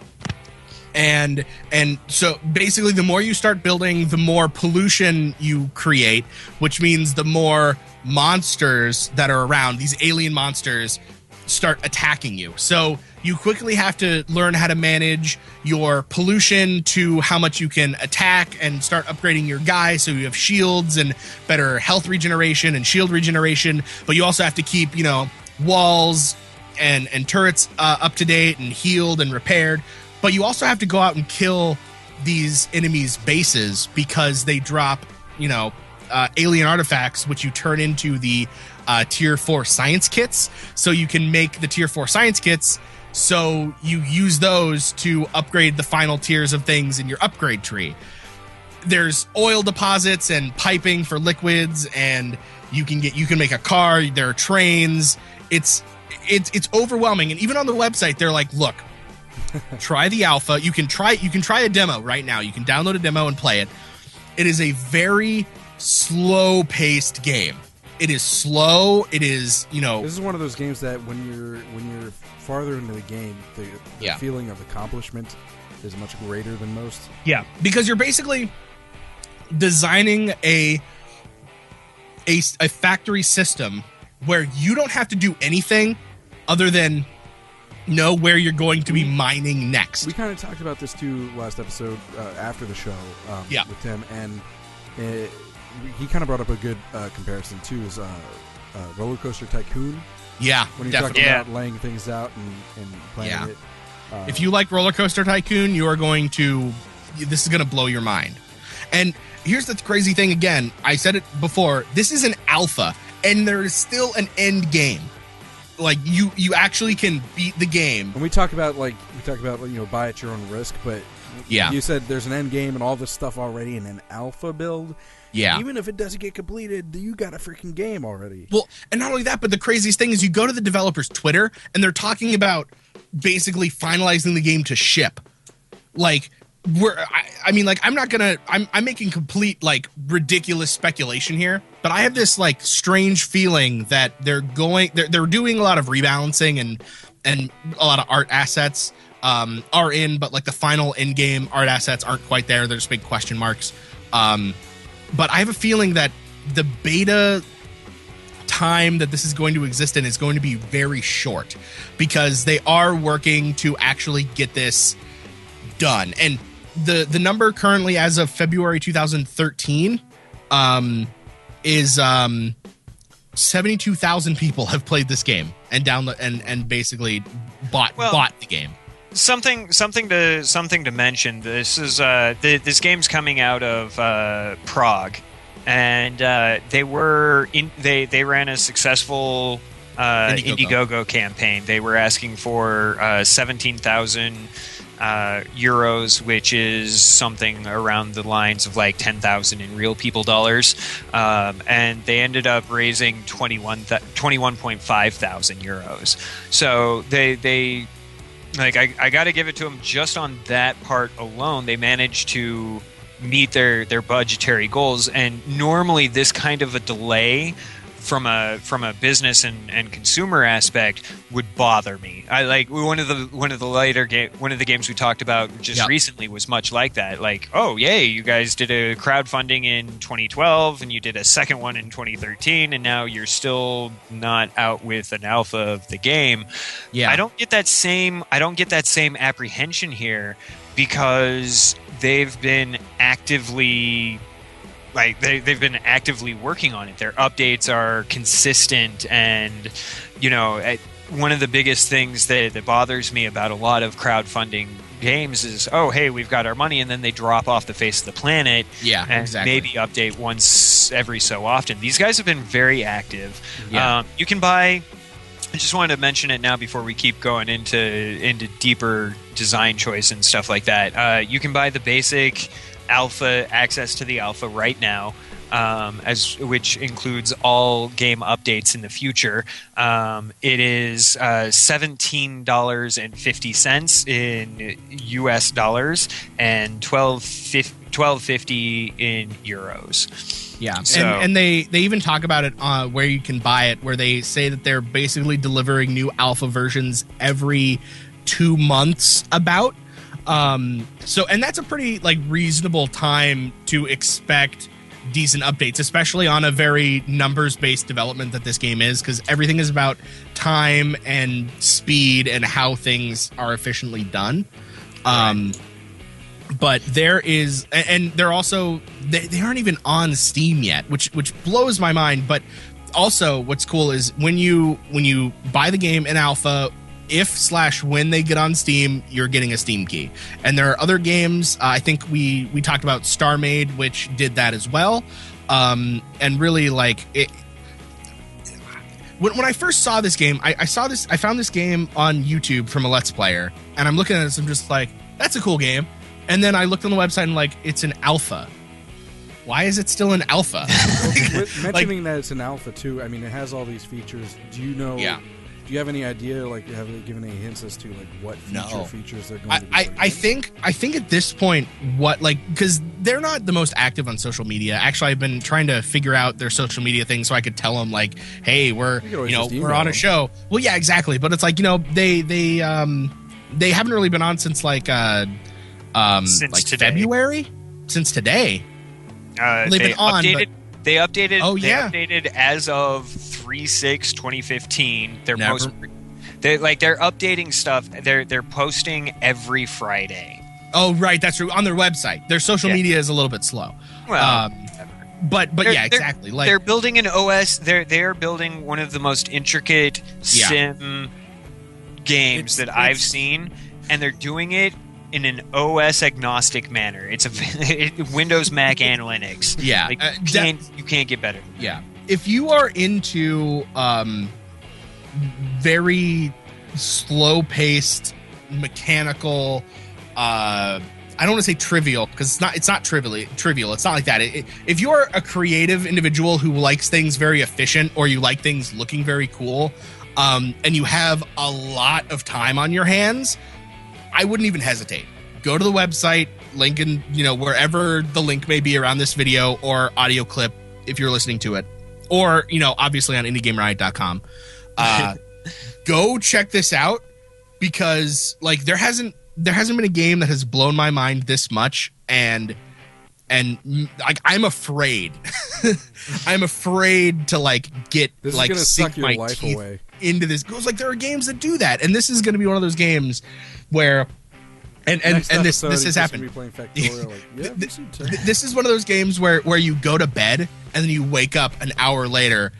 and and so basically the more you start building the more pollution you create which means the more monsters that are around these alien monsters start attacking you. So you quickly have to learn how to manage your pollution to how much you can attack and start upgrading your guy so you have shields and better health regeneration and shield regeneration. But you also have to keep you know walls and and turrets uh, up to date and healed and repaired. But you also have to go out and kill these enemies bases because they drop you know uh, alien artifacts which you turn into the uh, tier 4 science kits so you can make the tier 4 science kits so you use those to upgrade the final tiers of things in your upgrade tree there's oil deposits and piping for liquids and you can get you can make a car there are trains it's it's it's overwhelming. And even on the website, they're like, look, try the alpha. You can try you can try a demo right now. You can download a demo and play it. It is a very slow paced game. It is slow. It is you know This is one of those games that when you're when you're farther into the game, the, the Yeah. feeling of accomplishment is much greater than most. Yeah, because you're basically designing a a, a factory system where you don't have to do anything other than know where you're going to be mining next. We kind of talked about this too last episode uh, after the show um, Yeah. with Tim, and uh he kind of brought up a good uh, comparison too. Is uh, uh, Roller Coaster Tycoon yeah, when you're talking Yeah. about laying things out and, and planning Yeah. it. Uh, If you like Roller Coaster Tycoon, you are going to. This is going to blow your mind. And here's the crazy thing again. I said it before. This is an alpha, and there is still an end game. Like you, you actually can beat the game. when we talk about like we talk about you know buy at your own risk, but Yeah. you said there's an end game and all this stuff already in an alpha build. Yeah. Even if it doesn't get completed, you got a freaking game already. Well, and not only that, but the craziest thing is you go to the developer's Twitter and they're talking about basically finalizing the game to ship. Like, we're, I, I mean, like, I'm not gonna, I'm, I'm making complete, like, ridiculous speculation here, but I have this, like, strange feeling that they're going, they're, they're doing a lot of rebalancing and, and a lot of art assets um, are in, but, like, the final in game art assets aren't quite there. They're just big question marks. Um, but I have a feeling that the beta time that this is going to exist in is going to be very short because they are working to actually get this done. And the the number currently as of February 2013 um is um 72,000 people have played this game and download and and basically bought Well- bought the game. Something something to something to mention. This is uh, th- this game's coming out of uh, Prague, and uh, they were in they they ran a successful uh, Indiegogo. Indiegogo. campaign. They were asking for uh, seventeen thousand. Uh, euros, which is something around the lines of like ten thousand in real people dollars, um, and they ended up raising 21 th- 21.5 thousand euros. So they they like I, I got to give it to them just on that part alone. They managed to meet their their budgetary goals and normally this kind of a delay from a from a business and, and consumer aspect would bother me. I like one of the one of the later game one of the games we talked about just Yep. recently was much like that. Like, oh yay, you guys did a crowdfunding in 2012 and you did a second one in 2013 and now you're still not out with an alpha of the game. Yeah. I don't get that same I don't get that same apprehension here because they've been actively like they, they've been actively working on it their updates are consistent and you know eh, one of the biggest things that, that bothers me about a lot of crowdfunding games is oh hey we've got our money and then they drop off the face of the planet Yeah, and exactly. maybe update once every so often these guys have been very active Yeah. um, you can buy I just wanted to mention it now before we keep going into into deeper design choice and stuff like that. Uh, you can buy the basic alpha access to the alpha right now, um, as which includes all game updates in the future. Um, it is uh, seventeen dollars and fifty cents in U.S. dollars and twelve fifty in euros. Yeah, So- and, and they they even talk about it uh, where you can buy it, where they say that they're basically delivering new alpha versions every two months. About um, so, and that's a pretty like reasonable time to expect decent updates, especially on a very numbers based development that this game is, because everything is about time and speed and how things are efficiently done. Um, but there is a- and they're also they, they aren't even on steam yet which which blows my mind but also what's cool is when you when you buy the game in alpha if slash when they get on steam you're getting a steam key and there are other games uh, i think we we talked about StarMade which did that as well um and really like it when, when I first saw this game, I, I saw this. I found this game on YouTube from a Let's Player, and I'm looking at this. I'm just like, "That's a cool game." And then I looked on the website and like, it's an alpha. Why is it still an alpha? With- mentioning that it's an alpha too, I mean, it has all these features. Do you know? Yeah. Do you have any idea? Like, have they given any hints as to like what future No. features they're going I, to be? I, I think I think at this point what like because they're not the most active on social media. Actually, I've been trying to figure out their social media thing so I could tell them like, hey, we're You you know we're on a them. show. Well, yeah, exactly. But it's like you know they they um they haven't really been on since like uh um Since like today. February since today. Uh, They've they been on, updated. They updated. Oh, they yeah. updated as of three six 2015. Their Never- most. They like they're updating stuff. They're they're posting every Friday. Oh, right, that's true. On their website, their social Yeah. media is a little bit slow. Well, um, but but They're- yeah, they're- exactly. Like they're building an OS. They're they're building one of the most intricate Yeah. sim games It's- that I've seen, and they're doing it in an OS agnostic manner. It's a Windows, Mac, and Linux. Yeah, like, uh, you, can't, you can't get better. yeah if you are into um very slow paced mechanical uh I don't want to say trivial because it's not. It's not trivial. Trivial. It's not like that. It, it- if you're a creative individual who likes things very efficient, or you like things looking very cool, um, and you have a lot of time on your hands, I wouldn't even hesitate. Go to the website, link in, you know, wherever the link may be around this video or audio clip if you're listening to it. Or, you know, obviously on indiegameriot.com. Uh, go check this out because like there hasn't there hasn't been a game that has blown my mind this much and and like I'm afraid. I'm afraid to like get This like sink suck your my life teeth away. into this. Goes like there are games that do that, and this is going to be one of those games where, and and Next and this this has happened. Factorio, like, yeah, this is This is one of those games where where you go to bed and then you wake up an hour later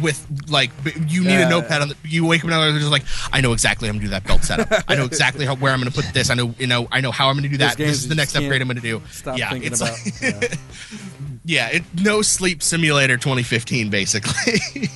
with like you need Yeah. a notepad on the, you wake up an hour later just like I know exactly how I'm gonna do that belt setup. I know exactly how, where I'm gonna put this. I know you know I know how I'm gonna do that. This is the next upgrade I'm gonna do. Stop yeah, thinking it's about. like- yeah. yeah, it no sleep simulator 2015 basically.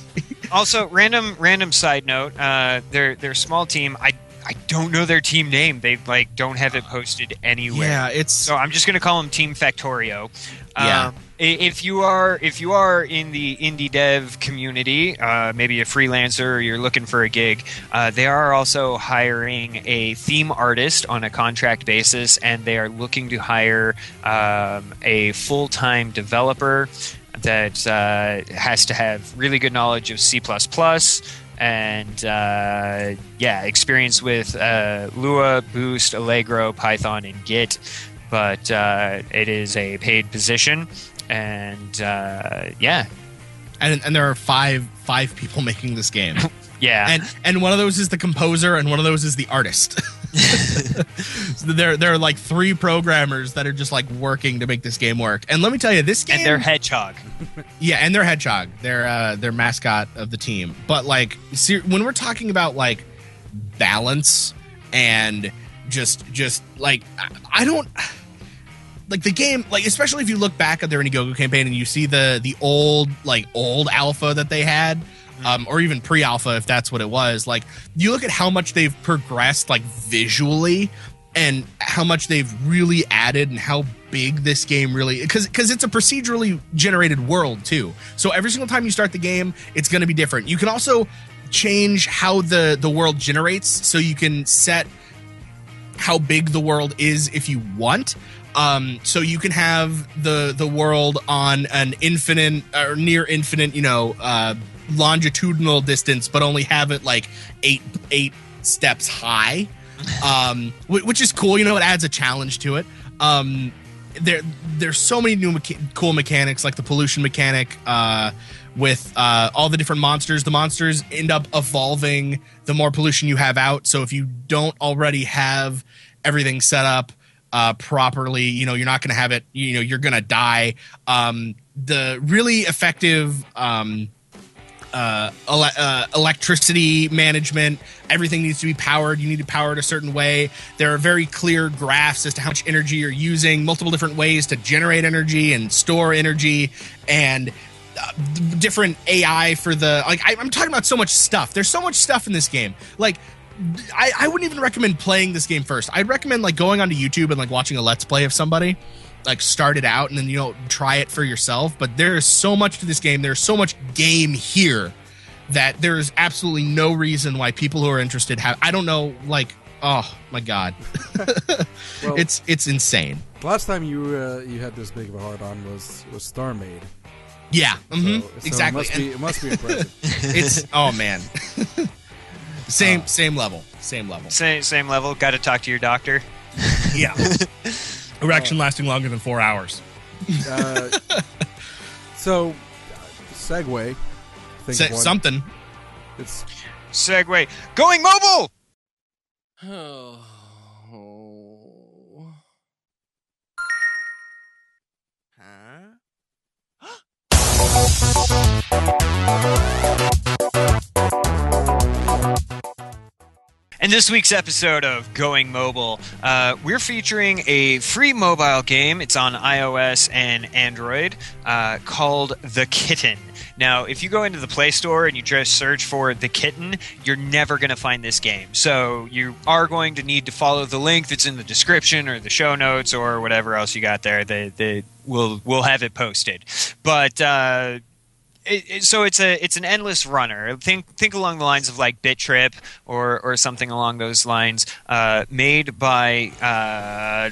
Also, random random side note. Uh, they're they're a small team. I I don't know their team name. They like don't have it posted anywhere. yeah, it's So I'm just gonna call them Team Factorio. Yeah. Um, if you are if you are in the indie dev community, uh, maybe a freelancer or you're looking for a gig, uh, they are also hiring a theme artist on a contract basis, and they are looking to hire um, a full time developer that uh, has to have really good knowledge of C and uh, yeah, experience with uh, Lua, Boost, Allegro, Python, and Git. But uh, it is a paid position, and uh, yeah, and and there are five five people making this game. yeah, and and one of those is the composer and one of those is the artist so there there are like three programmers that are just like working to make this game work. And let me tell you this game and they're hedgehog. yeah and they're hedgehog. They're uh they're mascot of the team. But like ser- when we're talking about like balance and just just like I, I don't like the game like especially if you look back at their indiegogo campaign and you see the the old like old alpha that they had um, or even pre-alpha if that's what it was like you look at how much they've progressed like visually and how much they've really added and how big this game really because because it's a procedurally generated world too. So every single time you start the game it's going to be different. You can also change how the the world generates so you can set how big the world is if you want um so you can have the the world on an infinite or near infinite you know uh longitudinal distance but only have it like eight eight steps high. Um which is cool you know it adds a challenge to it. Um there there's so many new mecha- cool mechanics like the pollution mechanic uh with uh all the different monsters. The monsters end up evolving the more pollution you have out. So if you don't already have everything set up uh properly you know you're not going to have it you know you're going to die um the really effective um uh, ele- uh, electricity management. Everything needs to be powered. You need to power it a certain way. There are very clear graphs as to how much energy you're using, multiple different ways to generate energy and store energy, and uh, different AI for the. Like, I, I'm talking about so much stuff. There's so much stuff in this game. Like, I, I wouldn't even recommend playing this game first. I'd recommend like going onto YouTube and like watching a let's play of somebody like start it out and then you know try it for yourself but there is so much to this game there's so much game here that there is absolutely no reason why people who are interested have. I don't know, like, oh my god, Well, it's it's insane. last time you uh, you had this big of a hard on was was StarMade. Yeah, mm-hmm, So- so exactly. It must, be, it must be impressive. it's oh man, same same level, same level. Same same level. Got to talk to your doctor. Yeah, erection lasting longer than four hours. uh, so, segue. Think Say, one. something. It's Segway. Going mobile. In this week's episode of Going Mobile, uh, we're featuring a free mobile game. It's on iOS and Android uh, called The Kitten. Now, if you go into the Play Store and you just search for The Kitten, you're never going to find this game. So you are going to need to follow the link that's in the description or the show notes or whatever else you got there. They, they, we'll, we'll have it posted. But. Uh, it, it, so it's a it's an endless runner. Think think along the lines of like Bit Trip or or something along those lines. Uh, made by uh,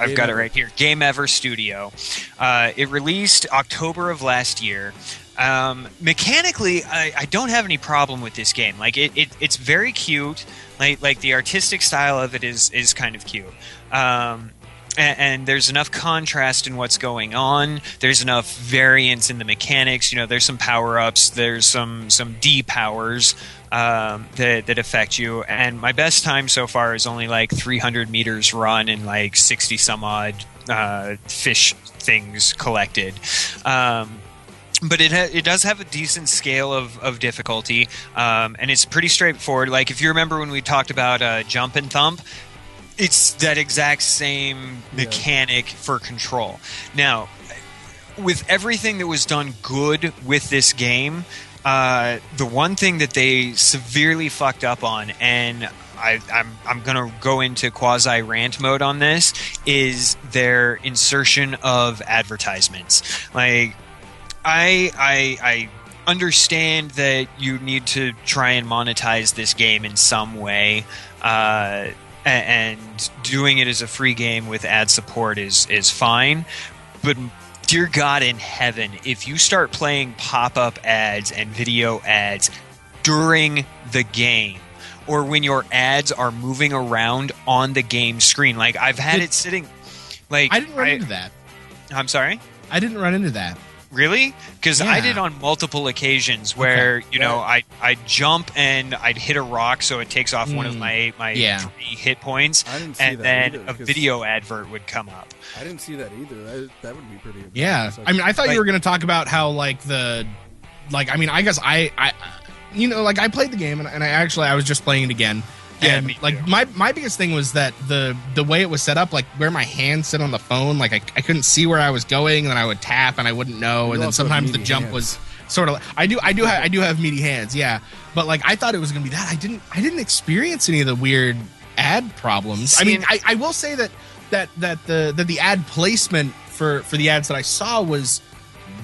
I've got it right here. Game Ever Studio. Uh, it released October of last year. Um, mechanically, I, I, don't have any problem with this game. Like it, it it's very cute. Like like the artistic style of it is is kind of cute. Um, and, and there's enough contrast in what's going on. There's enough variance in the mechanics. You know, there's some power ups. There's some some D powers um, that that affect you. And my best time so far is only like 300 meters run and like 60 some odd uh, fish things collected. Um, but it ha- it does have a decent scale of, of difficulty, um, and it's pretty straightforward. Like if you remember when we talked about uh, jump and thump, it's that exact same mechanic for control. Now, with everything that was done good with this game, uh, the one thing that they severely fucked up on, and I, I'm I'm gonna go into quasi rant mode on this, is their insertion of advertisements. Like, I I I understand that you need to try and monetize this game in some way. Uh, and doing it as a free game with ad support is is fine but dear god in heaven if you start playing pop-up ads and video ads during the game or when your ads are moving around on the game screen like i've had it sitting like I didn't run I, into that. i'm sorry I didn't run into that. Really? Because I did on multiple occasions where you know I I jump and I'd hit a rock, so it takes off one of Mm. my my Yeah. free hit points, I didn't see and that then either, a 'cause video advert would come up. I didn't see that either. That, that would be pretty. Yeah, impressive. I mean, I thought Like- you were going to talk about how like the, like I mean, I guess I I, you know, like I played the game and, and I actually I was just playing it again. Yeah, and like my my biggest thing was that the the way it was set up, like where my hands sit on the phone, like I, I couldn't see where I was going, and then I would tap and I wouldn't know, You and then sometimes the jump hands. was sort of. Like, I do I do have I do have meaty hands, yeah, but like I thought it was going to be that. I didn't I didn't experience any of the weird ad problems. I mean, I, I will say that that that the that the ad placement for for the ads that I saw was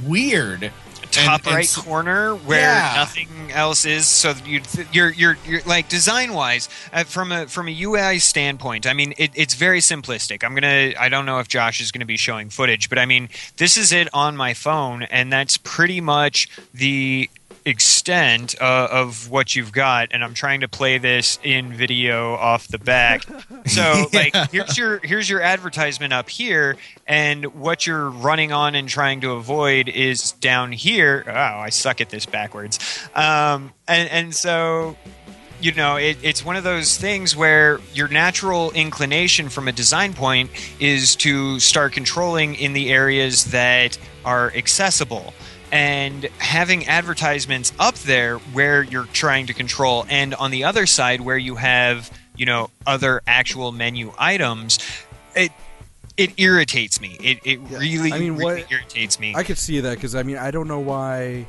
weird. Top And- and right s- corner where Yeah. nothing else is, so you you're you're you're like design wise uh, from a from a UI standpoint. I mean, it, it's very simplistic. I'm gonna I don't know if Josh is gonna be showing footage, but I mean, this is it on my phone, and that's pretty much the extent uh, of what you've got and i'm trying to play this in video off the back. So like here's your here's your advertisement up here and what you're running on and trying to avoid is down here. Oh i suck at this backwards. Um, and and so you know, it, it's one of those things where your natural inclination from a design point is to start controlling in the areas that are accessible. And having advertisements up there where you're trying to control, and on the other side where you have, you know, other actual menu items, it it irritates me. It, it Yeah. really, I mean, really what- irritates me. I could see that because I mean I don't know why,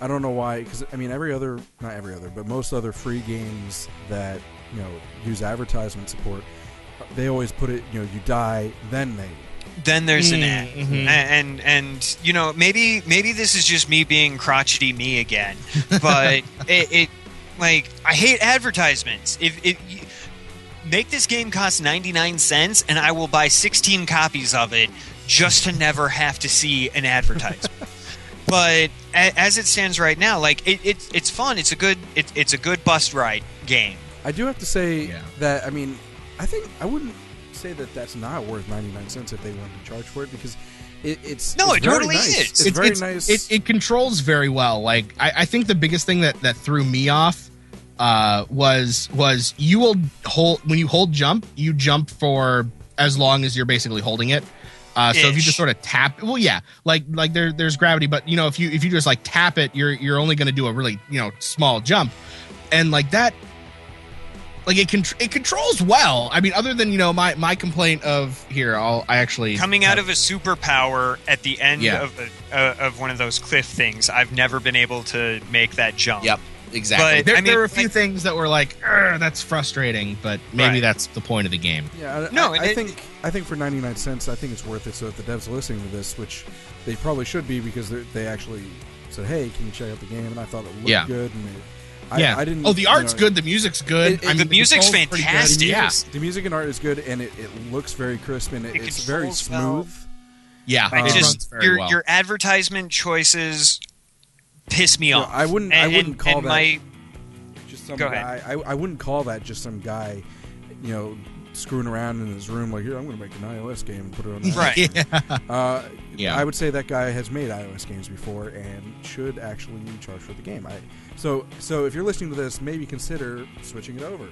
I don't know why because I mean every other not every other but most other free games that you know use advertisement support, they always put it you know you die then they then there's an Mm-hmm. A- and and you know maybe maybe this is just me being crotchety me again but it, it like i hate advertisements. If if you, make this game cost 99 cents and i will buy 16 copies of it just to never have to see an advertisement. But a, as it stands right now like it, it it's fun. It's a good it, it's a good bus ride game. I do have to say Yeah. that I mean, I think I wouldn't say that that's not worth ninety nine cents if they wanted to charge for it because it, it's No, it's it very totally nice. is. It's, very nice. It, it controls very well. Like I, I think the biggest thing that that threw me off uh, was was you will hold when you hold jump, you jump for as long as you're basically holding it. Uh, so if you just sort of tap, well, yeah, like like there there's gravity, but you know if you if you just like tap it, you're you're only going to do a really you know small jump, and like that, like it can it controls well. I mean, other than you know my my complaint of here, I'll I actually coming out of a superpower at the end Yeah. of a, uh, of one of those cliff things i've never been able to make that jump Yep, exactly. But, there, I mean, there were a few like- things that were like, that's frustrating, but maybe Right. that's the point of the game. yeah, I, No, I, I it- think I think for ninety nine cents, I think it's worth it. So if the devs are listening to this, which they probably should be because they they actually said, "Hey, can you check out the game?" and I thought it looked Yeah. good, and it, I, yeah. I didn't. oh, the you art's know, good. The music's good. It- it- I mean, the music's control's pretty good. fantastic. Yeah, The music and art is good, and it, it looks very crisp, and it, It it's very controls well. smooth. yeah. Um, it runs just very your well. your advertisement choices piss me Yeah, off. I wouldn't- I wouldn't and- call and that- my Just some Go guy. ahead. I, I wouldn't call that just some guy, you know, screwing around in his room like, here, I'm going to make an iOS game and put it on. that." right. yeah. Uh, Yeah. I would say that guy has made iOS games before and should actually charge for the game. I so so if you're listening to this, maybe consider switching it over.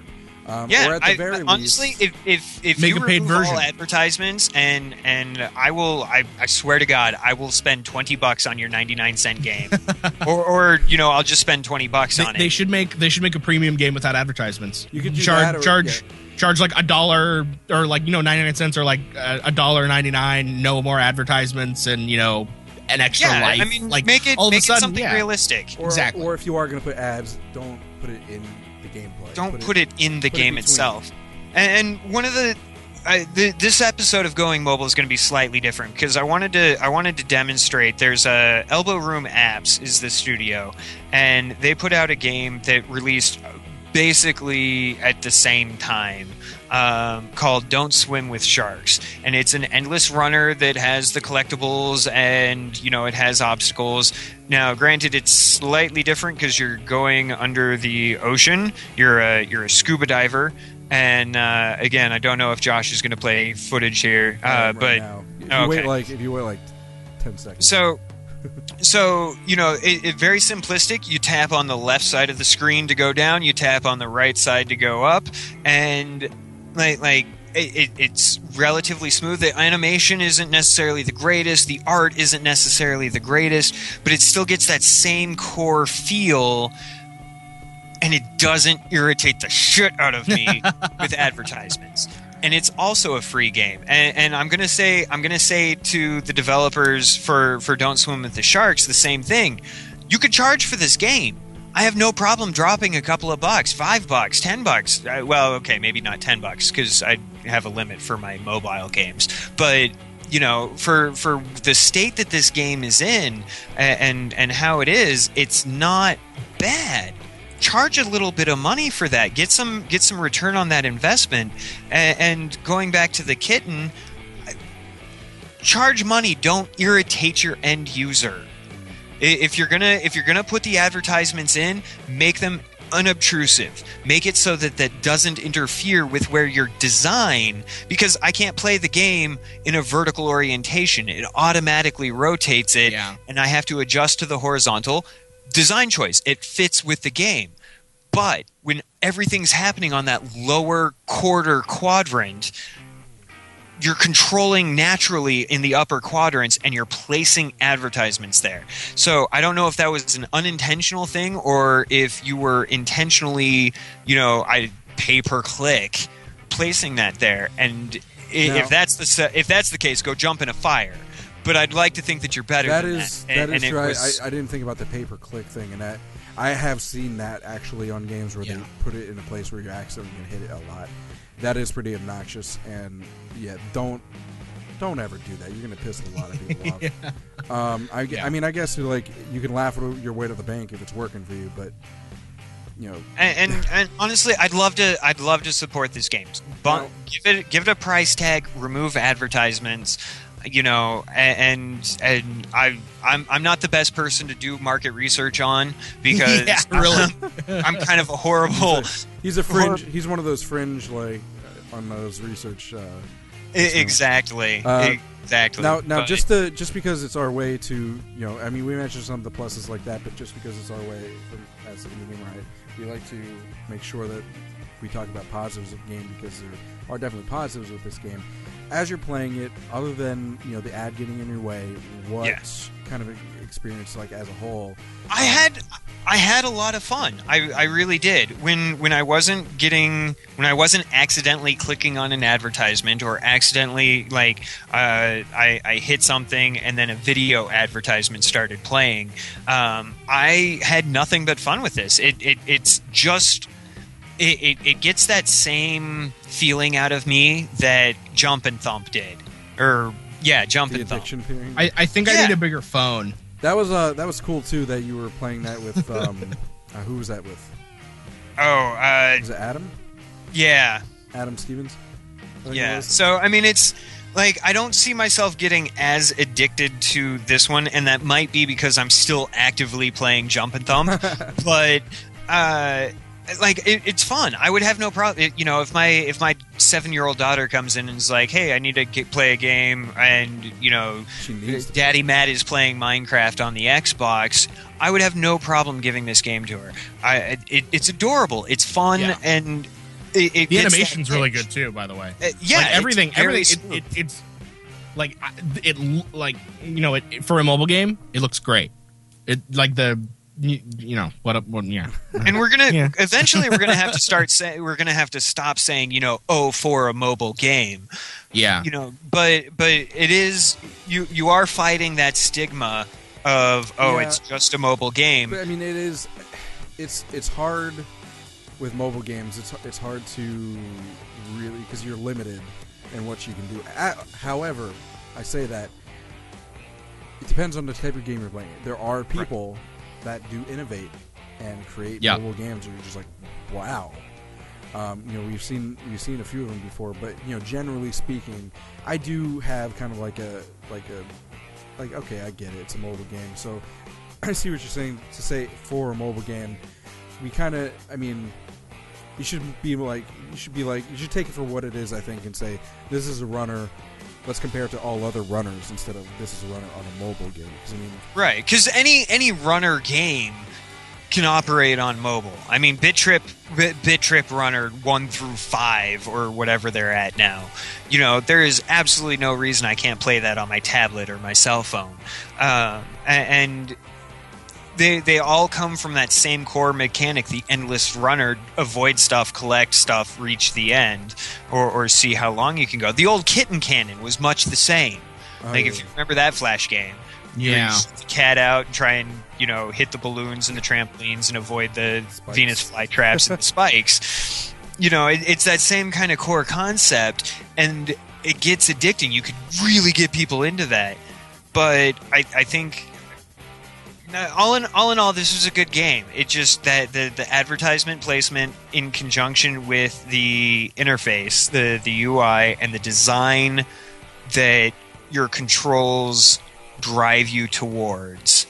Um, Yeah, or at the I, very honestly, least, if if if Make you a paid remove version. all advertisements and and I will, I, I swear to God, I will spend twenty bucks on your ninety nine cent game, or or you know, I'll just spend twenty bucks They, on they should make they should make a premium game without advertisements. You could charge that or- charge yeah. Charge like a dollar or like you know ninety nine cents or like a a dollar ninety nine. No more advertisements and you know an extra yeah, life. I mean, like make it all make of a sudden, it something yeah. realistic. or, exactly. or if you are going to put ads, don't put it in the gameplay. Don't put, it, in the put it game itself. And, and one of the, I, the this episode of Going Mobile is going to be slightly different because I wanted to I wanted to demonstrate. There's a Elbow Room Apps is the studio, and they put out a game that released basically at the same time um, called Don't Swim with Sharks. And it's an endless runner that has the collectibles and, you know, it has obstacles. Now, granted, it's slightly different because you're going under the ocean. You're a, you're a scuba diver. And uh, again, I don't know if Josh is going to play footage here, uh, right but now. if you wait like if you wait like ten seconds. so, so you know, it, it very simplistic. You tap on the left side of the screen to go down. You tap on the right side to go up, and like like it, it, it's relatively smooth. The animation isn't necessarily the greatest. The art isn't necessarily the greatest, but it still gets that same core feel. And it doesn't irritate the shit out of me with advertisements and it's also a free game. And, and I'm gonna say I'm gonna say to the developers for for Don't Swim with the Sharks the same thing. You could charge for this game. I have no problem dropping a couple of bucks, five bucks, ten bucks. Uh, well, okay, maybe not ten bucks because I have a limit for my mobile games, but. You know, for for the state that this game is in, and and how it is, it's not bad charge a little bit of money for that get some get some return on that investment. And, and going back to the kitten charge money don't irritate your end user. If you're gonna if you're gonna put the advertisements in make them unobtrusive. Make it so that that doesn't interfere with where your design because i can't play the game in a vertical orientation. It automatically rotates it Yeah. and i have to adjust to the horizontal design choice it fits with the game but when everything's happening on that lower quarter quadrant you're controlling naturally in the upper quadrants and you're placing advertisements there. So I don't know if that was an unintentional thing or if you were intentionally, you know, I pay per click placing that there. And i Now- if that's the if that's the case, go jump in a fire. But I'd like to think that you're better that than is that. that And- is and it true. I- was- I, I didn't think about the pay per click thing, and that I have seen that actually on games where Yeah. they put it in a place where you're accidentally gonna hit it a lot. That is pretty obnoxious, and yeah, don't don't ever do that. You're going to piss a lot of people off. Um, I, Yeah. I mean, I guess like you can laugh at your way to the bank if it's working for you, but you know, And, and and honestly, I'd love to. I'd love to support this game. But No. give it give it a price tag. Remove advertisements. You know, and and I I'm I'm not the best person to do market research on because Yeah, really. I'm kind of a horrible. he's a fringe. He's one of those fringe like uh, on those research. Uh, exactly. Uh, exactly. now, now, But- just to just because it's our way to you know, I mean, we mentioned some of the pluses like that, but just because it's our way from, as a gaming right, we like to make sure that we talk about positives of the game because there are definitely positives with this game. As you're playing it, other than you know the ad getting in your way, what Yeah. kind of experience like as a whole? I had I had a lot of fun. I, I really did. When when I wasn't getting when I wasn't accidentally clicking on an advertisement or accidentally like uh, I, I hit something and then a video advertisement started playing. Um, I had nothing but fun with this. It, it it's just it, it, it gets that same feeling out of me that Jump and Thump did. Or yeah, Jump The and Thump. addiction feeling. I, I think I need a bigger phone. that was uh that was cool too that you were playing that with um uh, who was that with? Oh, uh, Was it Adam? yeah. Adam Stevens? I think it Yeah. So I mean, it's like I don't see myself getting as addicted to this one, and that might be because I'm still actively playing Jump and Thump. but uh, like it, it's fun. I would have no problem. You know, if my if my seven year old daughter comes in and is like, "Hey, I need to get, play a game," and you know, She needs Daddy Matt is playing Minecraft on the Xbox. I would have no problem giving this game to her. I, it, it's adorable. It's fun, Yeah. and it, it The animation's really good too, by the way. Uh, yeah, like it's everything, very everything. It, it, it's like I- it, like you know, it, for a mobile game, it looks great. It like the you, you know what? what yeah, and we're gonna Yeah. eventually we're gonna have to start saying we're gonna have to stop saying you know oh for a mobile game yeah, you know but but it is you you are fighting that stigma of oh Yeah. it's just a mobile game But I mean, it is. It's it's hard with mobile games. It's it's hard to really because you're limited in what you can do. A however, I say that it depends on the type of game you're playing. There are people that do innovate and create Yeah. mobile games, where you're just like, wow. Um, you know, we've seen we've seen a few of them before, but you know, generally speaking, I do have kind of like a like a like okay, I get it. It's a mobile game, so I see what you're saying. To say for a mobile game, we kind of, I mean, you should be like, you should be like, you should take it for what it is. I think, and say this is a runner. Let's compare it to all other runners instead of this is a runner on a mobile game. I mean, right because any any runner game can operate on mobile. I mean bittrip Bit, bittrip runner 1 through 5 or whatever they're at now. You know there is absolutely no reason i can't play that on my tablet or my cell phone. Um, a- and they they all come from that same core mechanic the endless runner avoid stuff collect stuff reach the end or, or see how long you can go. The old kitten cannon was much the same. Oh, like if you oh. remember that flash game yeah. cat out and try and you know hit the balloons and the trampolines and avoid the Spikes. venus flytraps and the spikes. You know it, it's that same kind of core concept and it gets addicting. You could really get people into that. But i, I think all in all in all this was a good game. It just that the, the advertisement placement in conjunction with the interface the the ui and the design that your controls drive you towards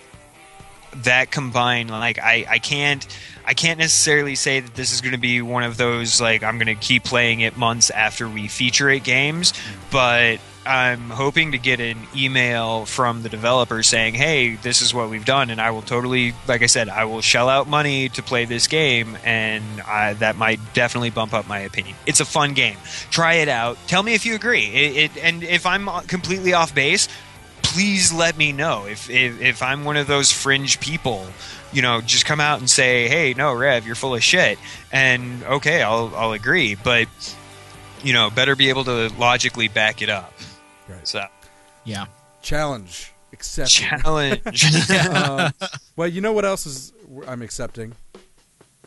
that combined like i i can't i can't necessarily say that this is going to be one of those like i'm going to keep playing it months after we feature it games but i'm hoping to get an email from the developer saying hey this is what we've done and i will totally like i said i will shell out money to play this game and I, that might definitely bump up my opinion it's a fun game try it out tell me if you agree it, it and if i'm completely off base please let me know if, if if I'm one of those fringe people. You know, just come out and say, "Hey, no, Rev, you're full of shit," and okay, I'll I'll agree, but you know, better be able to logically back it up. Right. So yeah. challenge accepted. challenge. um, well, you know what else is I'm accepting?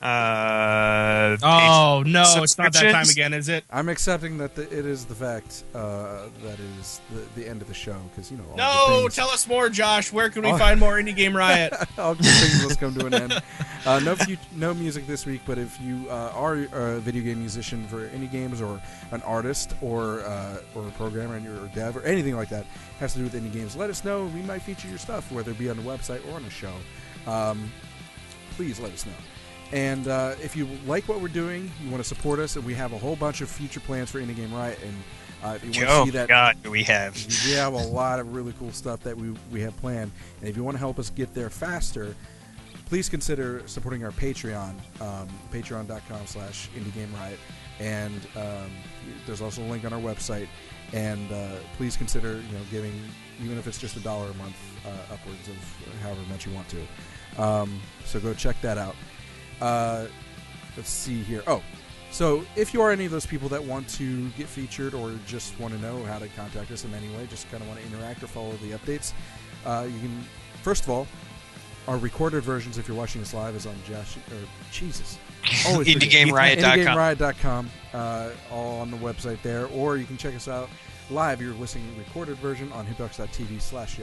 Uh, Oh no, it's not that time again, is it? I'm accepting that the, it is the fact uh, that is the, the end of the show because you know all No, things- tell us more, Josh. Where can we find more Indie Game Riot? all good things must come to an end. Uh, no, fu- no music this week, but if you uh, are a video game musician for any games or an artist or uh, or a programmer and you're a dev or anything like that has to do with indie games, let us know. We might feature your stuff, whether it be on the website or on the show. Um, please let us know. And uh, if you like what we're doing, you want to support us, and we have a whole bunch of future plans for Indie Game Riot. And uh, if you want to Oh see that, God, we have? we have a lot of really cool stuff that we, we have planned. And if you want to help us get there faster, please consider supporting our Patreon, um, patreon.com slash Indie Game riot. And um, there's also a link on our website. And uh, please consider you know giving, even if it's just a dollar a month, uh, upwards of however much you want to. Um, so go check that out. Uh, let's see here. Oh, so if you are any of those people that want to get featured or just want to know how to contact us in any way, just kind of want to interact or follow the updates, uh, you can. First of all, our recorded versions, if you're watching this live, is on Josh or Jesus. IndieGameRiot.com. IndieGameRiot.com, uh, all on the website there, or you can check us out live. You're listening to the recorded version on hitbox.tv slash.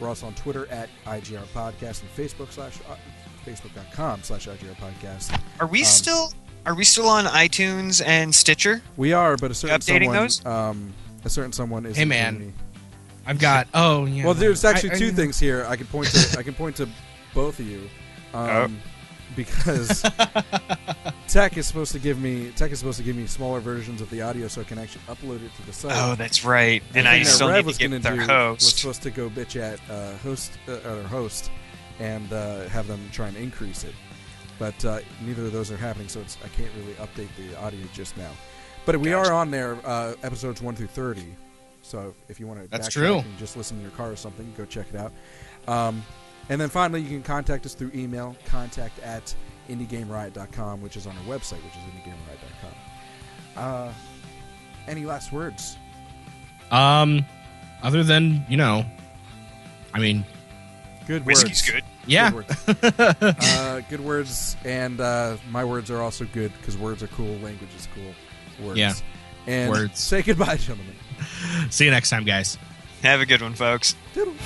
We're also on Twitter at IGR Podcast and Facebook slash uh, Facebook.com slash IGR Podcast. Are we Um, still? Are we still on iTunes and Stitcher? We are, but a certain updating someone, those? um, a certain someone is. Hey, in man. Germany. I've got. Oh yeah. Well, there's actually I- I- two things here. I can point to. I can point to both of you, um, Oh. because Tech is supposed to give me Tech is supposed to give me smaller versions of the audio so I can actually upload it to the site. Oh, that's right. The And I thing that still Rev need to was get gonna with our Was supposed to go bitch at uh, host uh, or host and uh, have them try and increase it, but uh, neither of those are happening. So it's I can't really update the audio just now. But we Gotcha. are on there, uh, episodes one through thirty. So if you want to, That's true. And just listen in your car or something, go check it out. Um, and then finally, you can contact us through email, contact at indiegameriot.com, which is on our website, which is indiegameriot.com. Uh, any last words? Um, other than you know, I mean, Good Whiskey's words. good. yeah. Good words. uh, good words, and uh, my words are also good because words are cool. Language is cool. Words. Yeah. And Words. say goodbye, gentlemen. See you next time, guys. Have a good one, folks. Toodles.